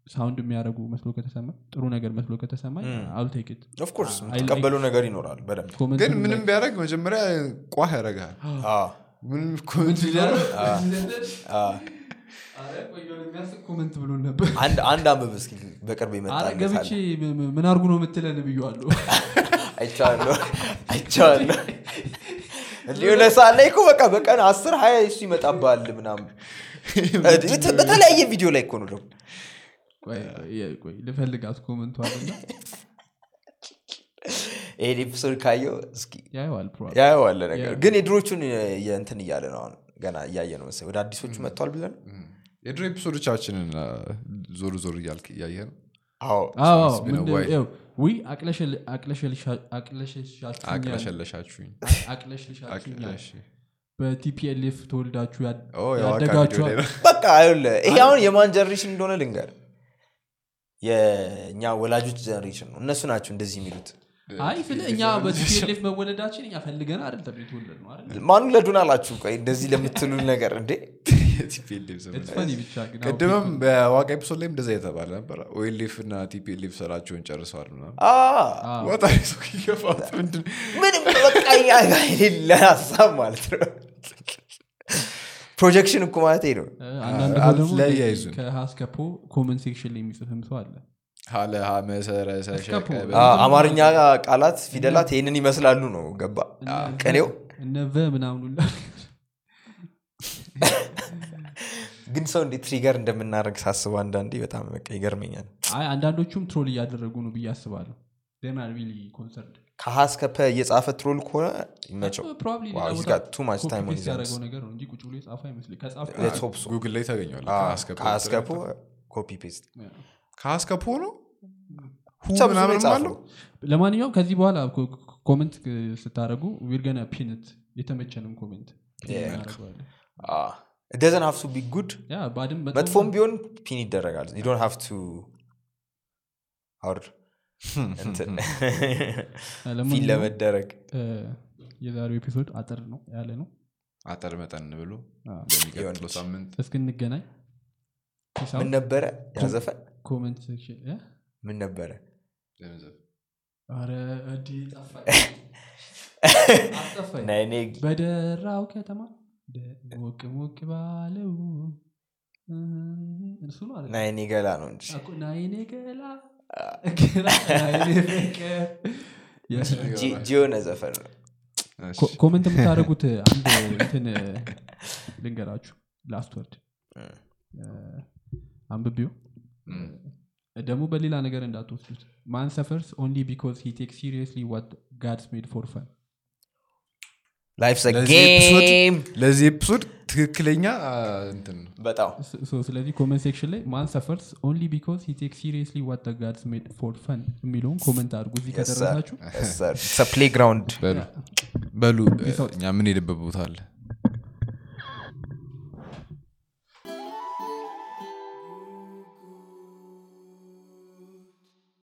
sound የሚያደርጉ መስሎ ከተሰማ ጥሩ ነገር መስሎ ከተሰማኝ I'll take it of course የምትቀበለው ነገር ይኖራል በደንብ። ግን ምንም ቢያደርግ መጀመሪያ ቋህ ያደርግሃል አዎ፣ ምንም comment ብሎ ነበር። አንድ አንብብ እስኪ በቅርብ አረ ይመጣል ገብቼ ም- ም- ምን አርጉ ነው የምትለን ብዬዋለሁ አይቼዋለሁ አይቼዋለሁ እንዲሁ ለሰዓት ላይ እኮ በቃ በቀን አስር ሀያ እሱ ይመጣባል ምናምን። በተ- በተለያየ ቪዲዮ ላይ እኮ ነው ደግሞ ቆይ፣ ልፈልጋት ኮመንቷልና ይሄን episode ካየው እስኪ ያየዋል probably። ያየዋለ ነገር ግን የድሮቹን የእንትን እያለ ነው አሁን ገና እያየ ነው መሰለኝ። ወደ አዲሶቹ መጥተዋል ብለን? የድሮ ኤፒሶዶቻችንን ዞር ዞር እያልክ እያየ ነው አቅለሸለሻችሁኝ በቲፒኤልኤፍ ተወልዳችሁ ነው። በቃ ይሄ አሁን የማን generation እንደሆነ ልንገር የእኛ ወላጆች generation ነው። እነሱ ናቸው እንደዚህ የሚሉት። አይ ስለ እኛ በቲፒኤልኤፍ መወለዳችን እኛ ፈልገን አይደለም የተወለድ ነው ለዱን አላችሁ? ቆይ እንደዚህ ለምትሉ ነገር እንዴ? ቅድምም በዋቃ episode ላይም እንደዛ የተባለ ነበር ኦኤልኤፍ እና ቲፒኤልኤፍ ስራቸውን ጨርሰዋል ምናምን። አ፣ አዎ። ወጣ ሰው ይገፋት ምንድን ምንም በቃ ሀሳብ ማለት ነው projection እኮ ማለት ነው። ከሀስከፖ comment section ላይ የሚጽፍም ሰው አለ። አማርኛ ቃላት ፊደላት ይህንን ይመስላሉ ነው። ገባ? ቅኔው እነ ቨ ምናምን ሁላ ግን ሰው እንዴት trigger እንደምናደርግ ሳስበው አንዳንዴ በጣም በቃ ይገርመኛል። አይ አንዳንዶቹም ትሮል እያደረጉ ነው ብዬ አስባለሁ። ዜና ሪሊ ኮንሰርድ ከሀስ ከፐ የጻፈ ትሮል ከሆነ ይመቸው. ጉግል ላይ ታገኘዋል ኮፒ ፔስት ከሀስከፖ ነው ለማንኛውም ከዚህ በኋላ ኮመንት ስታደረጉ ዊርገነ ፒንት የተመቸንም. እናደርገዋለን። doesn't have to be good መጥፎም ቢሆን pin ይደረጋል. you don't have to our እንትን feel ለመደረግ የዛሬው episode አጠር ነው ያለ ነው። አጠር መጠን ብሎ አዎ። በሚቀጥለው ሳምንት እስክንገናኝ. ምን ነበረ? ያዘፈን comment section እ? ምን ነበረ? በደራው ከተማ ሞቅ ሞቅ ባለው። እሱ ነው እኔ ገላ ነው እንጂ። ናይኔ ገላ ጂዮነ ዘፈን ነው። comment የምታደርጉት አንድ እንትን ልንገራችሁ last word አንብቢው ደግሞ በሌላ ነገር እንዳትወስዱት። man suffers only because he takes seriously what ጋድስ ሜድ ፎር ፈን ኤፒሶድ- ጌም ለዚህ ኤፒሶድ ትክክለኛ እንትን ነው። በጣም ስለዚህ comment section ላይ man suffers only because he takes seriously what gods made for fun የሚለውን comment አድርጉ እዚህ ከደረሳችሁ. playground በሉ. በሉ. እኛ ምን ሄድበት ቦታ አለ